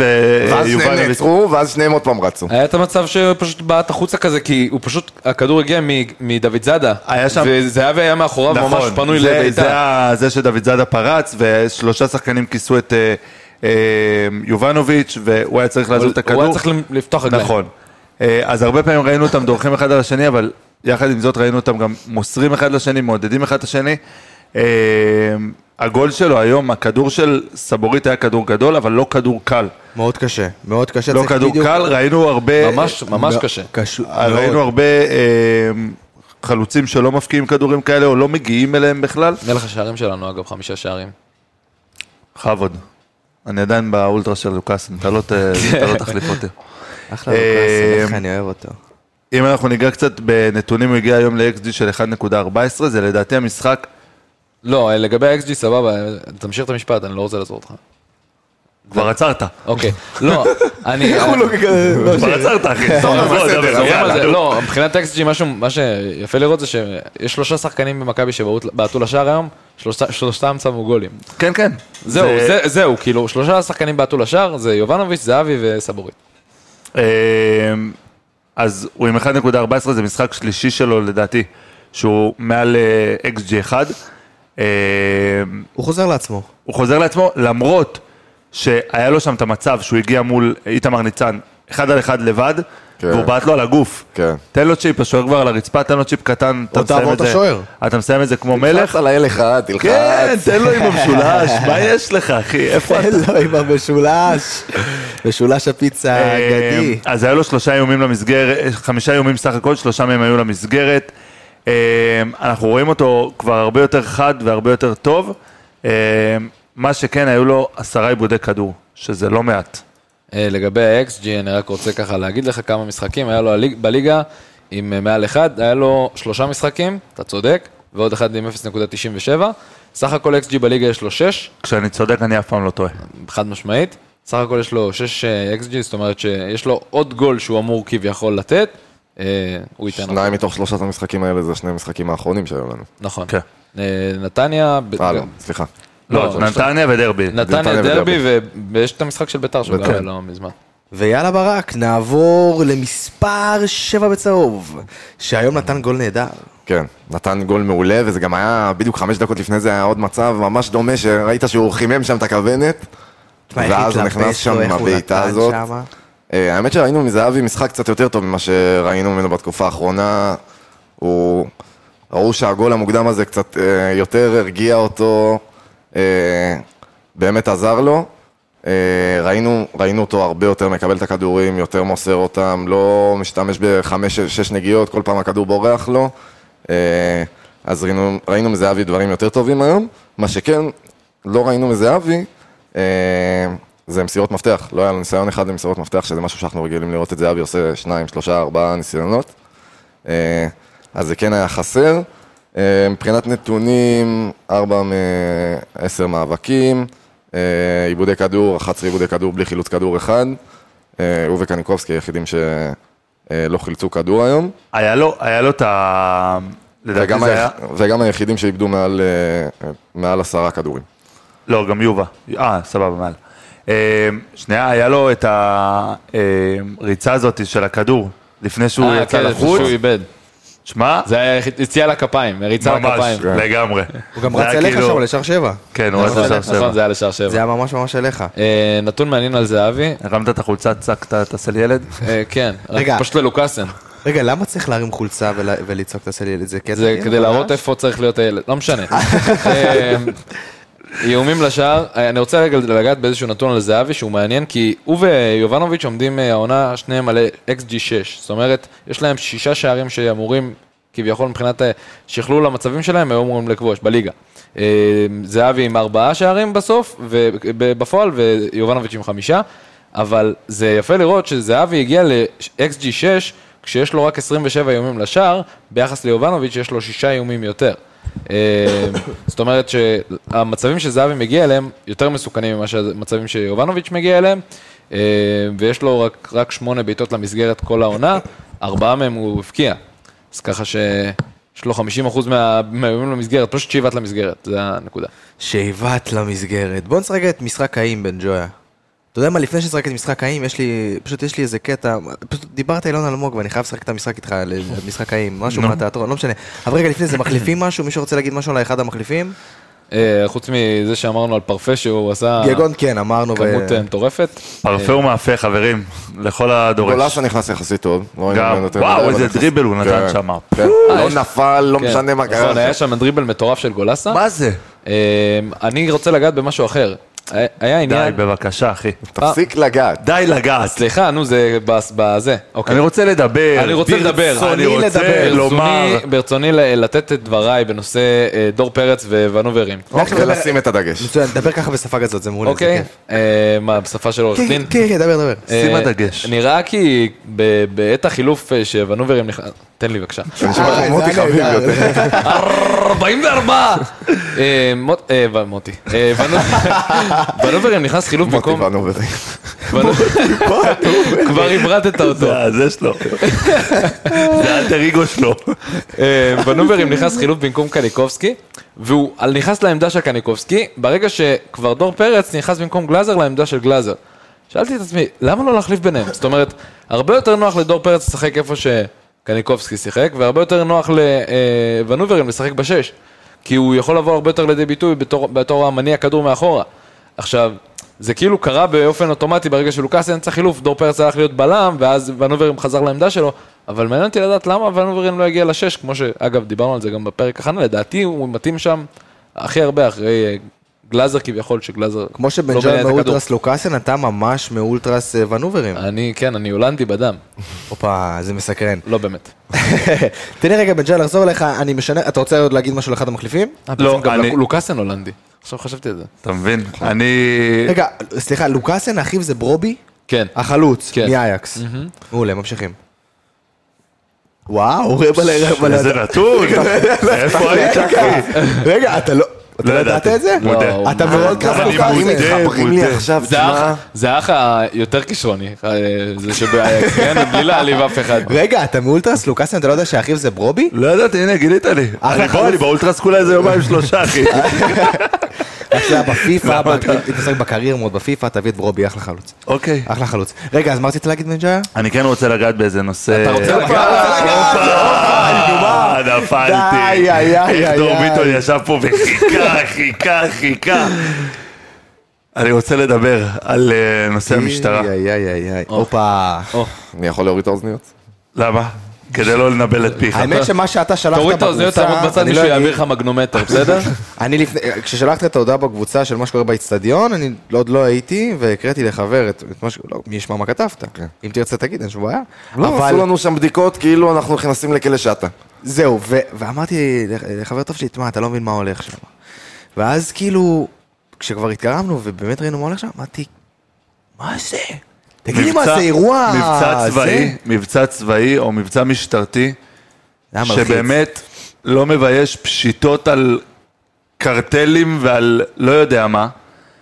ואז שניהם נעצרו, ואז שניהם עוד פעם רצו. היה את המצב שפשוט בעט החוצה כזה, כי הוא פשוט, הכדור הגיע מדוד זאדה. היה שם- וזהבי היה מאחוריו ממש פנוי נכון, זה, זה, לביתה. זה שדוד זאדה פרץ, ושלושה שחקנים כיסו את אה, אה, יובנוביץ', והוא היה צריך לעזוב את הכדור. הוא היה צריך לפתוח רגליים. נכון. אה, אז הרבה פעמים ראינו אותם דורכים אחד על השני, אבל יחד עם זאת ראינו אותם גם מוסרים אחד לשני, מעודדים אחד את השני. אה, הגול שלו היום, הכדור של סבורית היה כדור גדול, אבל לא כדור קל. מאוד קשה, מאוד קשה. לא כדור בדיוק- קל, ראינו הרבה... ממש, ממש לא, קשה. קשור, ראינו מאוד. הרבה אה, חלוצים שלא מפקיעים כדורים כאלה, או לא מגיעים אליהם בכלל. מלך השערים שלנו, אגב, חמישה שערים. בכבוד. אני עדיין באולטרה של לוקאסן, אתה לא לא תחליף אותי. אחלה אה, לוקאסן, איך אני אוהב אותו. אם אנחנו ניגע קצת בנתונים, הוא הגיע היום ל-XG של 1.14, זה לדעתי המשחק, לא, לגבי ה-XG, סבבה, תמשיך את המשפט, אני לא רוצה לעזור אותך. כבר עצרת. אוקיי, לא, אני... כבר עצרת, אחי. בסדר, דבר, אז מדברים על יאללה. זה, לא, מבחינת XG, משהו, מה שיפה לראות זה שיש שלושה שחקנים במכבי שבעטו לשער היום, שלושת- שלושתם שמו גולים. כן, כן. זהו, זה- זה- זהו, כאילו, שלושה שחקנים בעטו לשער, זה יובנוביץ', זהבי וסבורית. אה, אז הוא עם 1.14, זה משחק שלישי שלו לדעתי, שהוא מעל אה, XG 1. אה, הוא חוזר לעצמו. הוא חוזר לעצמו, למרות שהיה לו שם את המצב שהוא הגיע מול איתמר ניצן, אחד על אחד לבד, כן. והוא בעט לו על הגוף. כן. תן לו צ'יפ, השוער כבר על הרצפה, תן לו צ'יפ קטן, אתה מסיים את זה. השוער. אתה מסיים את זה כמו מלך. תלחץ על האל אחד, תלחץ. כן, תן לו עם המשולש, מה יש לך, אחי? איפה אתה? אין לו עם המשולש. משולש הפיצה האגדי. אה, אז היה לו שלושה איומים למסגרת, חמישה איומים סך הכל, שלושה מהם היו למסגרת. אה, אנחנו רואים אותו כבר הרבה יותר חד והרבה יותר טוב. אה, מה שכן, היו לו עשרה עיבודי כדור, שזה לא מעט. אה, לגבי ה-XG, אני רק רוצה ככה להגיד לך כמה משחקים, היה לו בליגה עם אה, מעל 1, היה לו שלושה משחקים, אתה צודק, ועוד אחד עם 0.97. סך הכל XG בליגה יש לו 6, כשאני צודק אני אף פעם לא טועה. חד משמעית. סך הכל יש לו 6 XG, זאת אומרת שיש לו עוד גול שהוא אמור כביכול לתת. אה, הוא ייתן... שניים מתוך שלושת המשחקים האלה זה שני המשחקים האחרונים שהיו לנו. נכון. כן. אה, נתניה... אה, לא, סליחה. לא, נתניה ודרבי. נתניה נתניה דרבי, ודרבי. ויש את המשחק של ביתר שהוא גם לא מזמן. ויאללה ברק, נעבור למספר 7 בצהוב, שהיום נתן גול נהדר. כן, נתן גול מעולה, וזה גם היה, בדיוק חמש דקות לפני זה היה עוד מצב ממש דומה, שראית שהוא חימם שם את הכוונת, ואז הוא נכנס שם עם הבעיטה הזאת. שמה. אה, האמת שראינו מזהבי משחק קצת יותר טוב ממה שראינו ממנו בתקופה האחרונה. הוא... ראו שהגול המוקדם הזה קצת אה, יותר הרגיע אותו, אה, באמת עזר לו. ראינו, ראינו אותו הרבה יותר מקבל את הכדורים, יותר מוסר אותם, לא משתמש בחמש-שש נגיעות, כל פעם הכדור בורח לו. אז ראינו, ראינו מזהבי דברים יותר טובים היום. מה שכן, לא ראינו מזהבי, אה, זה מסירות מפתח. לא היה לו ניסיון אחד למסירות מפתח, שזה משהו שאנחנו רגילים לראות את זהבי עושה שניים, שלושה, ארבעה ניסיונות. אה, אז זה כן היה חסר. אה, מבחינת נתונים, ארבע מעשר מאבקים, אה, עיבודי כדור, 11 עיבודי כדור בלי חילוץ כדור אחד. הוא וקניקובסקי היחידים שלא חילצו כדור היום. היה לו, היה לו את ה... לדעתי וגם, זה היה... וגם היחידים שאיבדו מעל, מעל עשרה כדורים. לא, גם יובה. אה, סבבה, מעל. אה, שנייה, היה לו את הריצה הזאת של הכדור, לפני שהוא אה, יצא כן, לחוץ. שהוא איבד. שמע, זה היה יציאה לכפיים, ריצה ממש, לכפיים. לגמרי. הוא גם זה רץ היה אליך כאילו- שם לשער 7. כן, הוא רץ נכון, לשער נכון, שבע. זה היה לשער שבע. זה היה ממש ממש אליך. אה, נתון מעניין על זהבי, הרמת את החולצה, צעקת, תעשה לי ילד? אה, כן, רק רגע. פשוט ללוקאסן. רגע, למה צריך להרים חולצה ולה- ולצעוק תעשה לי ילד? זה קטע? זה כדי להראות? איפה צריך להיות הילד, לא משנה. אה, איומים לשער, אה, אני רוצה רגע לגעת באיזשהו נתון על זהבי שהוא מעניין, כי הוא ויובנוביץ' עומדים אה, העונה שניהם על XG6, זאת אומרת, יש להם שישה שערים שאמורים, כביכול מבחינת אה, שכלול המצבים שלהם, היו אמורים לכבוש בליגה. זהבי עם ארבעה שערים בסוף, ובפועל, ויובנוביץ' עם חמישה, אבל זה יפה לראות שזהבי הגיע ל-XG6, כשיש לו רק 27 איומים לשער, ביחס ליובנוביץ' יש לו שישה איומים יותר. אה, זאת אומרת שהמצבים שזהבי מגיע אליהם יותר מסוכנים ממה שהמצבים שיובנוביץ' מגיע אליהם, אה, ויש לו רק, רק שמונה בעיטות למסגרת כל העונה, ארבעה מהם הוא הבקיע. אז ככה שיש לו 50% מה- מהאיומים למסגרת, פשוט שאיבת למסגרת, זה הנקודה. שאיבת למסגרת. בוא נשחק את משחק האם בן ג'ויה. אתה יודע מה, לפני שנשחק את משחק האם, יש לי, פשוט יש לי איזה קטע, פשוט דיברת אילון אלמוג ואני חייב לשחק את המשחק איתך, למשחק האם, משהו מהתיאטרון, לא משנה. אבל רגע, לפני זה, מחליפים משהו? מישהו רוצה להגיד משהו על אחד המחליפים? אה, חוץ מזה שאמרנו על פרפה שהוא עשה גגון כן, אמרנו. כמות אה, מטורפת. פרפה ומאפה, חברים, לכל הדורש. גולסה נכנס יחסית טוב. לא וואו, איזה דריבל הוא נתן כן, שם. כן. לא נפל, לא כן. משנה מה נכון, קרה. היה שם דריבל מטורף של גולסה. מה זה? אה, אני רוצה לגעת במשהו אחר. היה- היה די, עניין... בבקשה, אחי. תפסיק לגעת. די לגעת. סליחה, נו, זה בזה. אוקיי. אני רוצה לדבר. אני רוצה לדבר. ברצוני אני רוצה לדבר. לומר. ברצוני- לתת את דבריי בנושא אה, דור פרץ וונוברים. ולשים את הדגש. מצוין, דבר ככה בשפה כזאת, זה מעולה. זה אוקיי? כיף. אה, מה, בשפה של עורך כן, דין? כן, כן, דבר, דבר. שים אה, הדגש. נראה כי ב- בעת החילוף אה, שוונוברים נכנס... תן לי בבקשה. זה נשמע אה, כמו מוטי זה היה חביב. יותר. 44! אה, מוט- אה, ו- מוטי. אה, ונו- ונוברים נכנס חילוף מוטי במקום... ונוברים. ונו- כבר הברטת אותו. זה שלו. זה האלטר אגו שלו. אה, ונוברים נכנס חילוף במקום קניקובסקי, והוא נכנס לעמדה של קניקובסקי, ברגע שכבר דור פרץ נכנס במקום גלאזר לעמדה של גלאזר. שאלתי את עצמי, למה לא להחליף ביניהם? זאת אומרת, הרבה יותר נוח לדור פרץ לשחק איפה שקניקובסקי שיחק, והרבה יותר נוח לוונוברים לשחק בשש, כי הוא יכול לבוא הרבה יותר לידי ביטוי בתור, בתור המניע כדור מאחורה. עכשיו, זה כאילו קרה באופן אוטומטי ברגע שלוקאסן יצא חילוף, דור פרץ הלך להיות בלם, ואז ונוברים חזר לעמדה שלו, אבל מעניין אותי לדעת למה ונוברים לא הגיע לשש, כמו שאגב דיברנו על זה גם בפרק הכנה, לדעתי הוא מתאים שם הכי הרבה אחרי אה, גלאזר כביכול, שגלאזר כמו שבן לא ג'ויה מניע את הכדור. מאולטרס לוקאסן, אתה ממש מאולטרס אה, ונוברים. אני, כן, אני הולנדי בדם, הופה, זה מסקרן. לא באמת. תן לי רגע בן ג'ויה לחזור אליך, אני משנה, אתה רוצה עוד להגיד משהו לאחד המחליפים? לא, בעצם גם אני- לוקאסן הולנדי, עכשיו חשבתי על זה. אתה מבין? אני... רגע, סליחה, לוקאסן אחיו זה ברובי? כן. החלוץ, כן. מאייקס. מעולה, ממשיכים. וואו, רבע לרבע איזה לרבע. נתון, איפה היית אחי? רגע, אתה לא... אתה לא ידעת. את זה? מודה. אתה מאוד אני קלאסי. מודה, מתחברים לי מודה. עכשיו, זה תשמע, האח- זה האח היותר כישרוני, אה, זה שב... כן, בלי להעליב אף אחד. רגע, אתה מאולטרס לוקאסן, אתה לא יודע שאחיו זה ברובי? לא ידעתי, הנה גילית לי. אני בוא, חלוץ. אני באולטרס כולה איזה יומיים שלושה אחי. שהיה בפיפא, אתה- אם תשחק בקרייר מוד בפיפא, תביא את ברובי, אחלה חלוץ. אוקיי. אחלה חלוץ. רגע, אז מה רצית להגיד בנג'איה? אני כן רוצה לגעת באיזה נושא... אתה רוצה לגעת? נפלתי. די, איי, איי, איך דור איי. ביטון ישב פה וחיכה, חיכה, חיכה. אני רוצה לדבר על אה, נושא המשטרה. איי, איי, איי, איי. הופה. אני יכול להוריד את האוזניות? למה? כדי לא לנבל את פיך. האמת שמה שאתה שלחת תוריד את האוזניות, בקבוצה, תעמוד בצד, אני מישהו לא יעביר לך מגנומטר, בסדר? אני לפני, כששלחת את ההודעה בקבוצה של מה שקורה באיצטדיון, אני עוד לא הייתי, והקראתי לחבר את מה ש... לא, מי ישמע מה כתבת. אם תרצה תגיד, אין שום בעיה. לא, עשו לנו שם בדיקות כאילו אנחנו נכנסים לכלא שטה. זהו, ו- ואמרתי לח- לחבר טוב שלי, תשמע, אתה לא מבין מה הולך שם. ואז כאילו, כשכבר התקרבנו ובאמת ראינו מה הולך שם, אמרתי, מה זה? תגיד לי מה זה אירוע... מבצע זה?" צבאי, מבצע צבאי או מבצע משטרתי, זה. שבאמת לא מבייש פשיטות על קרטלים ועל לא יודע מה.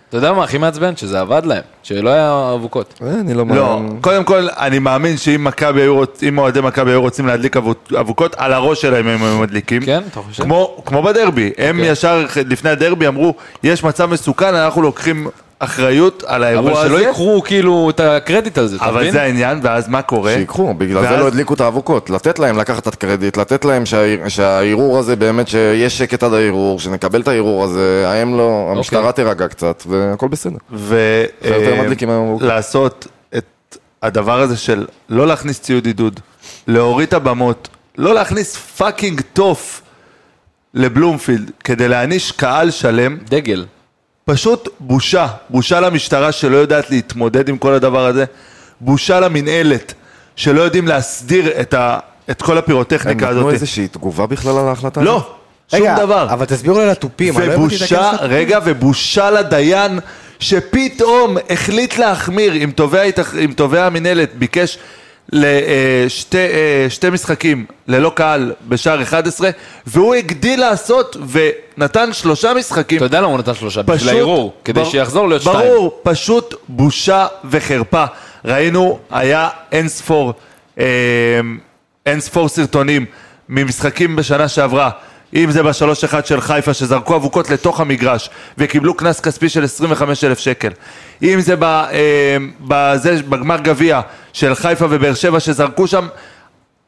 אתה יודע מה הכי מעצבן? שזה עבד להם, שלא היה אבוקות. אני לא לא, קודם כל, אני מאמין שאם מכבי היו אם אוהדי מכבי היו רוצים להדליק אבו- אבוקות, על הראש שלהם הם היו מדליקים. כן, אתה חושב? כמו, כמו בדרבי, הם אוקיי. ישר לפני הדרבי אמרו, יש מצב מסוכן, אנחנו לוקחים אחריות על האירוע אבל הזה. שלא ייקחו כאילו את הקרדיט על זה, אתה אבל מבין? זה העניין, ואז מה קורה? שיקחו, בגלל זה ואז- לא הדליקו את האבוקות. לתת להם לקחת את הקרדיט, לתת להם שה- שהערעור הזה באמת, שיש שקט עד הערעור, שנקבל את הערעור הזה, האם לא, המשטרה תירגע קצת, והכל בסדר. היום אבוקות. ולעשות את הדבר הזה של לא להכניס ציוד עידוד, להוריד את הבמות, לא להכניס fucking תוף לבלומפילד כדי להעניש קהל שלם, דגל. פשוט בושה, בושה למשטרה שלא יודעת להתמודד עם כל הדבר הזה, בושה למינהלת שלא יודעים להסדיר את, ה, את כל הם הפירוטכניקה נתנו הזאת. איזושהי תגובה בכלל על ההחלטה? הזאת? לא, שום רגע, דבר. אבל תסבירו לי על התופים. לא ובושה. רגע, ובושה לדיין שפתאום החליט להחמיר עם תובע המינהלת, ביקש לשתי שתי משחקים ללא קהל בשער 11, והוא הגדיל לעשות ונתן שלושה משחקים. אתה יודע למה הוא נתן שלושה? בשביל הערעור, כדי שיחזור להיות שתיים. ברור, פשוט בושה וחרפה. ראינו, היה אין ספור, אה, סרטונים ממשחקים בשנה שעברה. אם זה בשלוש אחד של חיפה שזרקו אבוקות לתוך המגרש וקיבלו קנס כספי של 25 אלף שקל. אם זה ב, אה, בזה, בגמר גביע של חיפה ובאר שבע שזרקו שם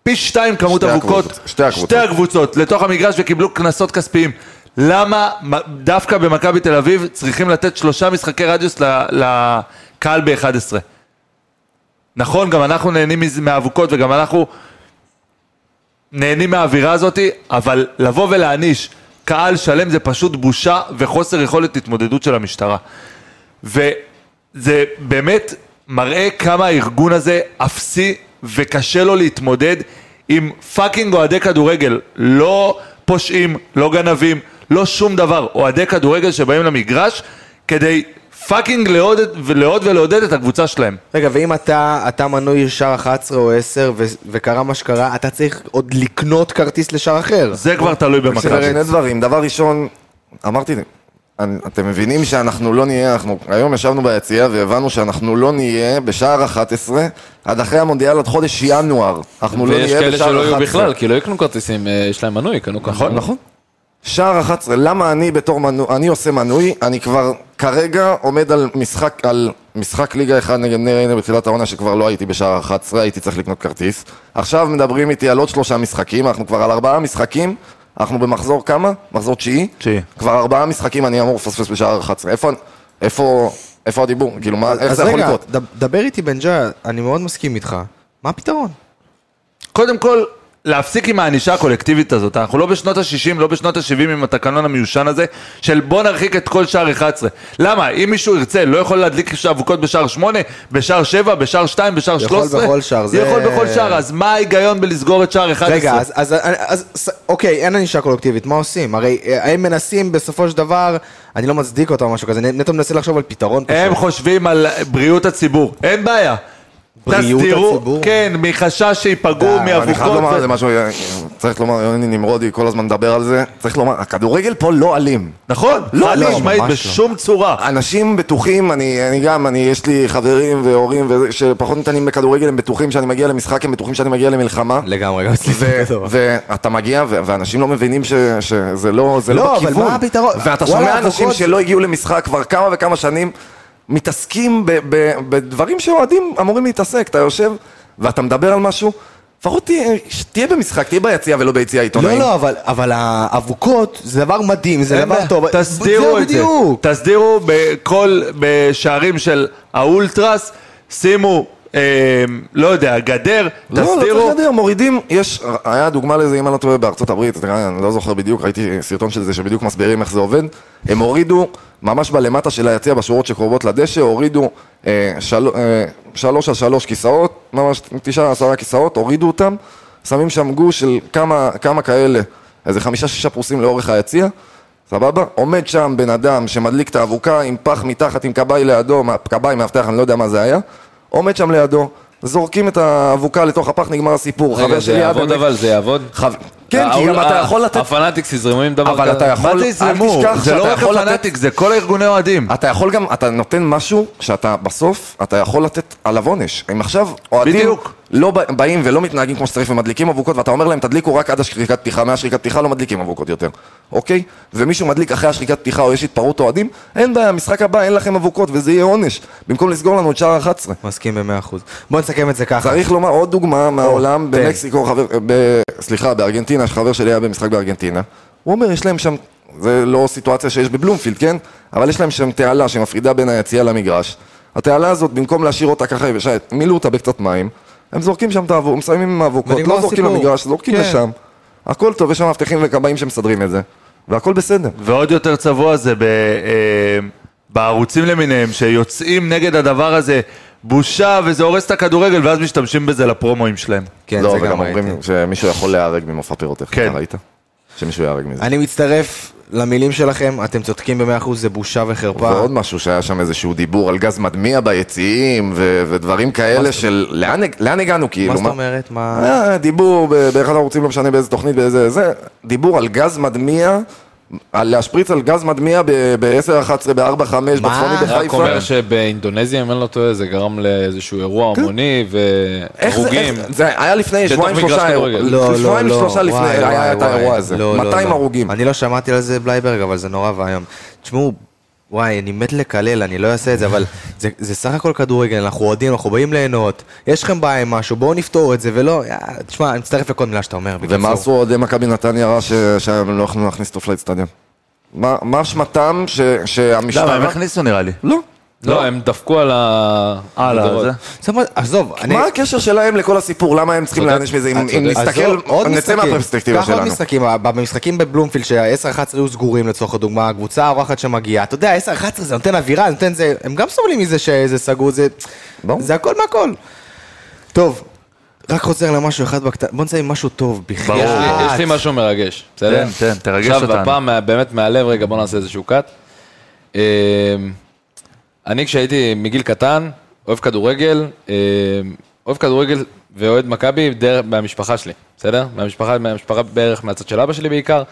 פי שתיים כמות אבוקות, שתי הקבוצות. שתי הקבוצות לתוך המגרש וקיבלו קנסות כספיים. למה דווקא במכבי תל אביב צריכים לתת שלושה משחקי רדיוס לקהל ב-11? נכון, גם אנחנו נהנים מהאבוקות וגם אנחנו נהנים מהאווירה הזאת, אבל לבוא ולהעניש קהל שלם זה פשוט בושה וחוסר יכולת התמודדות של המשטרה. וזה באמת מראה כמה הארגון הזה אפסי וקשה לו להתמודד עם fucking אוהדי כדורגל, לא פושעים, לא גנבים, לא שום דבר, אוהדי כדורגל שבאים למגרש כדי fucking לעודד ולעוד ולעודד את הקבוצה שלהם. רגע, ואם אתה, אתה מנוי שער 11 או 10 ו- וקרה מה שקרה, אתה צריך עוד לקנות כרטיס לשער אחר. זה כבר תלוי במכבי. שני דברים, דבר ראשון, אמרתי, אתם מבינים שאנחנו לא נהיה, אנחנו היום ישבנו ביציע והבנו שאנחנו לא נהיה בשער 11 עד אחרי המונדיאל עד חודש ינואר. אנחנו לא ויש נהיה כאלה בשער שלא 11. יהיו בכלל, כי לא יקנו כרטיסים, אה, יש להם מנוי, יקנו ככה. נכון, נכון. שער 11, למה אני בתור מנוי, אני עושה מנוי, אני כבר כרגע עומד על משחק, על משחק ליגה אחד נגד נר ריינה בתחילת העונה שכבר לא הייתי בשער 11, הייתי צריך לקנות כרטיס. עכשיו מדברים איתי על עוד שלושה משחקים, אנחנו כבר על ארבעה משחקים, אנחנו במחזור כמה? מחזור תשיעי? תשיעי. כבר ארבעה משחקים אני אמור לפספס בשער 11. איפה, איפה, איפה הדיבור? כאילו, מה, איך אז זה יכול רגע, לקרות? ד- דבר איתי בן ג'ה, אני מאוד מסכים איתך. מה הפתרון? קודם כל, להפסיק עם הענישה הקולקטיבית הזאת. אנחנו לא בשנות ה-60, לא בשנות ה-70 עם התקנון המיושן הזה, של בוא נרחיק את כל שער 11. למה? אם מישהו ירצה, לא יכול להדליק אבוקות בשער 8, בשער 7, בשער 2, בשער יכול 13? בכל שער, זה- יכול בכל שער, אז מה ההיגיון בלסגור את שער 11? רגע, אז, אז, אז, אז אוקיי, אין ענישה קולקטיבית, מה עושים? הרי אה, הם מנסים בסופו של דבר, אני לא מצדיק אותם או משהו כזה, נטו מנסה לחשוב על פתרון פשוט. הם חושבים על בריאות הציבור, אין בעיה. בריאות תסדירו, הציבור. כן, מחשש שייפגעו די, אני חייב מאבוקות. לומר על זה משהו, צריך לומר, יוני נמרודי כל הזמן מדבר על זה, צריך לומר, הכדורגל פה לא אלים. נכון, לא, חד לא, משמעית, בשום צורה. אנשים בטוחים, אני, אני גם, אני, יש לי חברים והורים וזה, שפחות מתעניינים בכדורגל, הם בטוחים שאני מגיע למשחק, הם בטוחים שאני מגיע למלחמה. לגמרי, גם אצלי זה כתוב. ואתה מגיע, ו- ואנשים לא מבינים ש- שזה לא, זה לא, לא אבל בכיוון. מה הפתרון? ואתה שומע אנשים שלא הגיעו למשחק כבר כמה וכמה שנים, מתעסקים ב- ב- בדברים שאוהדים אמורים להתעסק. אתה יושב ואתה מדבר על משהו, לפחות תהיה, תהיה במשחק, תהיה ביציע ולא ביציע לא, העיתונאים. לא, אבל, אבל האבוקות זה דבר מדהים, זה דבר. טוב. תסדירו את זה. תסדירו בכל, בשערים של האולטרס, שימו, לא יודע, גדר, לא, לא תסדירו. צריך גדר, מורידים, יש, היה דוגמה לזה, אם אני לא טועה, בארצות הברית, אני לא זוכר בדיוק, ראיתי סרטון של זה שבדיוק מסבירים איך זה עובד. הם הורידו, ממש בלמטה של היציע, בשורות שקרובות לדשא, הורידו אה, של, אה, שלוש על שלוש כיסאות, ממש תשעה עשרה כיסאות, הורידו אותם, שמים שם גוש של כמה, כמה כאלה, איזה חמישה שישה פרוסים לאורך היציע. סבבה? עומד שם בן אדם שמדליק את האבוקה עם פח מתחת, עם כבאי לידו, כבאי, מאבטח, אני לא יודע מה זה היה. עומד שם לידו, זורקים את האבוקה לתוך הפח, נגמר הסיפור. רגע, זה יעבוד אבל? זה יעבוד? כן, כי גם אתה יכול לתת... הפנאטיקס יזרמו עם דבר אבל כזה? אתה יכול... מה זה יזרמו? זה לא רק יכול לתת- הפנאטיק, זה כל ארגוני אוהדים. אתה יכול גם, אתה נותן משהו שאתה בסוף, אתה יכול לתת עליו עונש. אם עכשיו אוהדים. לא בא- באים ולא מתנהגים כמו שצריך ומדליקים אבוקות ואתה אומר להם תדליקו רק עד השריקת פתיחה, מהשריקת פתיחה לא מדליקים אבוקות יותר, אוקיי? ומישהו מדליק אחרי השריקת פתיחה או יש התפרעות אוהדים, אין בעיה, משחק הבא אין לכם אבוקות וזה יהיה עונש, במקום לסגור לנו את שער 11. מסכים במאה אחוז. בוא נסכם את זה ככה. צריך לומר עוד דוגמה מהעולם, תן. במקסיקו, סליחה, בארגנטינה, שחבר שלי היה במשחק בארגנטינה, הוא אומר, יש להם שם, זה לא סיטואציה שיש בבלומפילד, כן? אבל יש להם שם תעלה שמפרידה בין היציאה למגרש. התעלה הזאת, במקום להשאיר אותה ככה יבשה, מילאו אותה בקצת מים, הם זורקים שם את האבוקות, מסיימים עם האבוקות, לא זורקים הסיפור. למגרש, זורקים כן. לשם. הכל טוב, יש שם מאבטחים וכבאים שמסדרים את זה, והכל בסדר. ועוד יותר צבוע זה ב, אה, בערוצים למיניהם, שיוצאים נגד הדבר הזה, בושה, וזה הורס את הכדורגל, ואז משתמשים בזה לפרומואים שלהם. כן, לא, זה וגם גם אומרים ראיתי. שמישהו יכול להיהרג ממופע פירוטכניקה, כן. ראית? שמישהו ייהרג מזה. אני מצטרף למילים שלכם, אתם צודקים במאה אחוז, זה בושה וחרפה. ועוד משהו שהיה שם איזשהו דיבור על גז מדמיע ביציעים ו- ודברים כאלה של לאן, לאן הגענו כאילו? מה זאת אומרת? מה... היה דיבור באחד הערוצים, לא משנה באיזה תוכנית, באיזה זה, דיבור על גז מדמיע, להשפריץ על גז מדמיע ב-10-11, ב-4-5, בצפוני רק בחיפה. אומר שבאינדונזיה, אם אני לא טועה, זה גרם לאיזשהו אירוע המוני כן. זה, והרוגים. זה היה לפני שבועיים שלושה. לא, לא, שבועיים לא. שלושה לפני היה את. האירוע הזה, לא, לא, 200 לא. הרוגים. אני לא שמעתי על זה בלייברג, אבל זה נורא ואיום. תשמעו, וואי, אני מת לקלל, אני לא אעשה את זה, אבל זה, זה סך הכל כדורגל, אנחנו אוהדים, אנחנו באים ליהנות, יש לכם בעיה עם משהו, בואו נפתור את זה, ולא, יא, תשמע, אני מצטרף לכל מילה שאתה אומר. ומה. עשו אוהדי מכבי נתניה רע ש- שהם לא יכלו להכניס אותו לאצטדיון? מה מה אשמתם ש- למה, הם שהמשטרה... הכניסו נראה לי. לא. לא, הם דפקו על ה... אה, לא, גדרות. זה? עזוב, אני... מה הקשר שלהם לכל הסיפור? למה הם צריכים. להעניש מזה? אם צודק. נסתכל, עוד נצא משחקים. מהפרספקטיבה קח עוד שלנו. משחקים, ב- במשחקים בבלומפילד שה-10-11 היו סגורים לצורך הדוגמה, הקבוצה האורחת שמגיעה, אתה יודע, 10-11 זה נותן אווירה, נותן זה, הם גם סובלים מזה שזה סגור, זה. זה הכל מהכל. טוב, רק חוזר למשהו אחד בקטנה, בוא נצא עם משהו טוב, בחייאת. יש לי- יש לי משהו מרגש, בסדר? תן, תן, תרגש עכשיו, אותנו. הפעם מה- באמת מהלב, רגע, בוא נעשה איזשהו קאט. אני כשהייתי מגיל קטן, אוהב כדורגל, אמ, אוהב כדורגל ואוהד מכבי מהמשפחה שלי, בסדר? מהמשפחה, מהמשפחה בערך מהצד של אבא שלי בעיקר,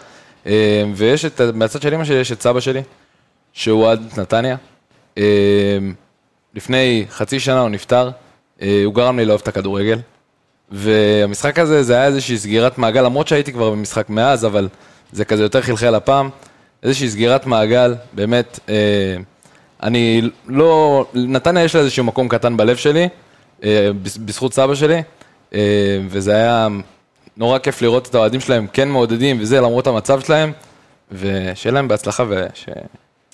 אמ, ויש את, מהצד של אמא שלי יש את סבא שלי, שהוא אוהד נתניה. אמ, לפני חצי שנה הוא נפטר, אה, הוא גרם לי לאהוב את הכדורגל. והמשחק הזה, זה היה איזושהי סגירת מעגל, למרות שהייתי כבר במשחק מאז, אבל זה כזה יותר חלחל הפעם. איזושהי סגירת מעגל, באמת, אה, אני לא... נתניה יש לה איזשהו מקום קטן בלב שלי, אה, בז- בזכות סבא שלי, אה, וזה היה נורא כיף לראות את האוהדים שלהם כן מעודדים וזה, למרות המצב שלהם, ושיהיה להם בהצלחה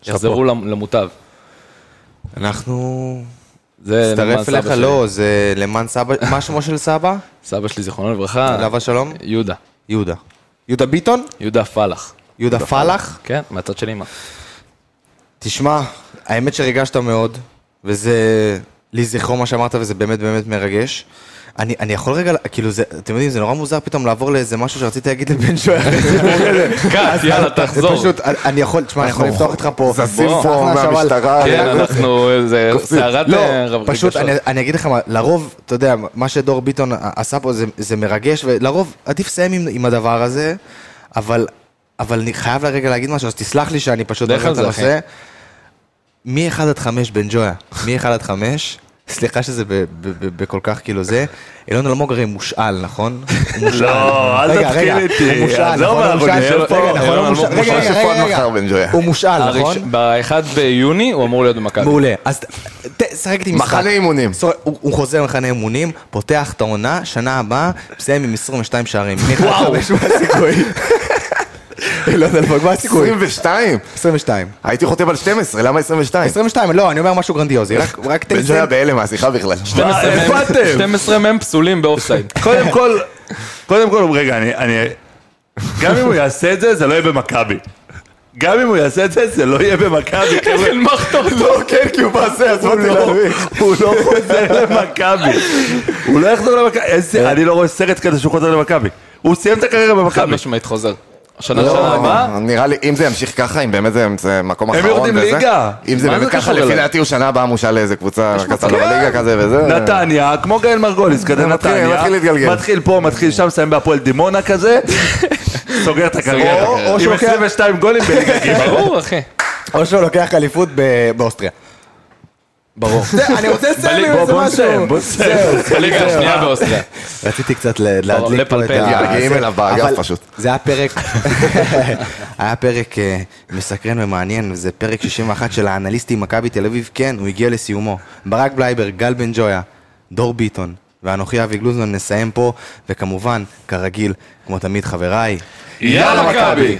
ושיחזרו למ- למוטב. אנחנו... זה למען מצטרף סבא אליך, שלי. לא, זה למען סבא, מה שמו של סבא? סבא שלי, זיכרונו לברכה, עליו השלום? יהודה. יהודה. יהודה ביטון? יהודה פלח. יהודה פלח? כן, מהצד של אמא. תשמע, האמת שריגשת מאוד, וזה לזכרו מה שאמרת, וזה באמת באמת מרגש. אני, אני יכול רגע, כאילו זה, אתם יודעים, זה נורא מוזר פתאום לעבור לאיזה משהו שרציתי להגיד לבן שויה. קאט, יאללה, תחזור. פשוט, אני יכול, תשמע, אני יכול לפתוח איתך פה. זזים. פה מהמשטרה. כן, אנחנו, זה סערת לא, אה, רגשות. פשוט אני, אני אגיד לך מה, לרוב, אתה יודע, מה שדור ביטון עשה פה זה, זה מרגש, ולרוב עדיף לסיים עם, הדבר הזה, אבל, אבל אני חייב רגע להגיד משהו, אז תסלח לי שאני פשוט עובר על את זה, הנושא. מ-1 עד 5 בן ג'ויה, מ-1 עד 5, סליחה שזה ב- ב- ב- בכל כך כאילו זה, אילון אלמוג הרי מושאל, נכון? לא, אל תתחיל איתי, הוא מושאל, עזוב, נכון? הוא מושאל. נכון, אילון הוא מושאל. אלמוג רגע, מושאל רגע, שפה רגע, עד רגע. מחר, בן ג'ויה. הוא מושאל, נכון? ב-1 ביוני הוא אמור להיות במכבי. מעולה. אז שחק איתי משחק. מחנה אימונים. הוא חוזר למחנה אימונים, פותח את העונה, שנה הבאה, מסיים עם 22 שערים. וואו. אילון אלמוג, מה הסיכוי? 22? 22. הייתי חותם על 12, למה 22? 22, לא, אני אומר משהו גרנדיוזי, רק- רק בן ג'ויה בהלם מהשיחה בכלל. 12 איפה מהם- אתם? 12 מהם פסולים באופסייד. קודם כל, קודם כל, רגע, אני, אני, גם אם הוא יעשה את זה, זה לא יהיה במכבי. גם אם הוא יעשה את זה, זה לא יהיה במכבי. הנמכת אותו. לא, כן, כי הוא מעשה, הוא אותי לא- להנמיך. הוא לא חוזר למכבי. הוא לא יחזור למכבי. איזה- אני לא רואה סרט כזה שהוא חוזר למכבי. הוא סיים את הקריירה חד במכבי. משמעית חוזר. השנה לא, שנה הבאה? נראה לי, אם זה ימשיך ככה, אם באמת זה- זה מקום הם אחרון יורדים וזה, ליגה. אם זה באמת ככה, לפי? דעתי הוא שנה הבאה מושל לאיזה קבוצה קצת. בליגה כזה וזה. נתניה, כמו גאל מרגוליס, כזה נתניה. מתחיל להתגלגל. מתחיל פה, מתחיל שם, מסיים בהפועל דימונה כזה. סוגר את הקריירה. עם שלוקח- 22 גולים בליגה. ברור, אחי. או שהוא לוקח אליפות באוסטריה. ברור. אני רוצה לסיים עם איזה בוא משהו. נסיים, בוא נסיים. בליגה השנייה באוסטריה. רציתי קצת ל- להדליק פה את ה... מגיעים אליו באגף פשוט. זה היה פרק, היה פרק אה, מסקרן ומעניין, זה פרק 61 של האנליסטים מכבי תל אביב, כן, הוא הגיע לסיומו. ברק בלייבר, גל בן ג'ויה, דור ביטון, ואנוכי אבי גלוזמן נסיים פה, וכמובן, כרגיל, כמו תמיד חבריי, יאללה מכבי!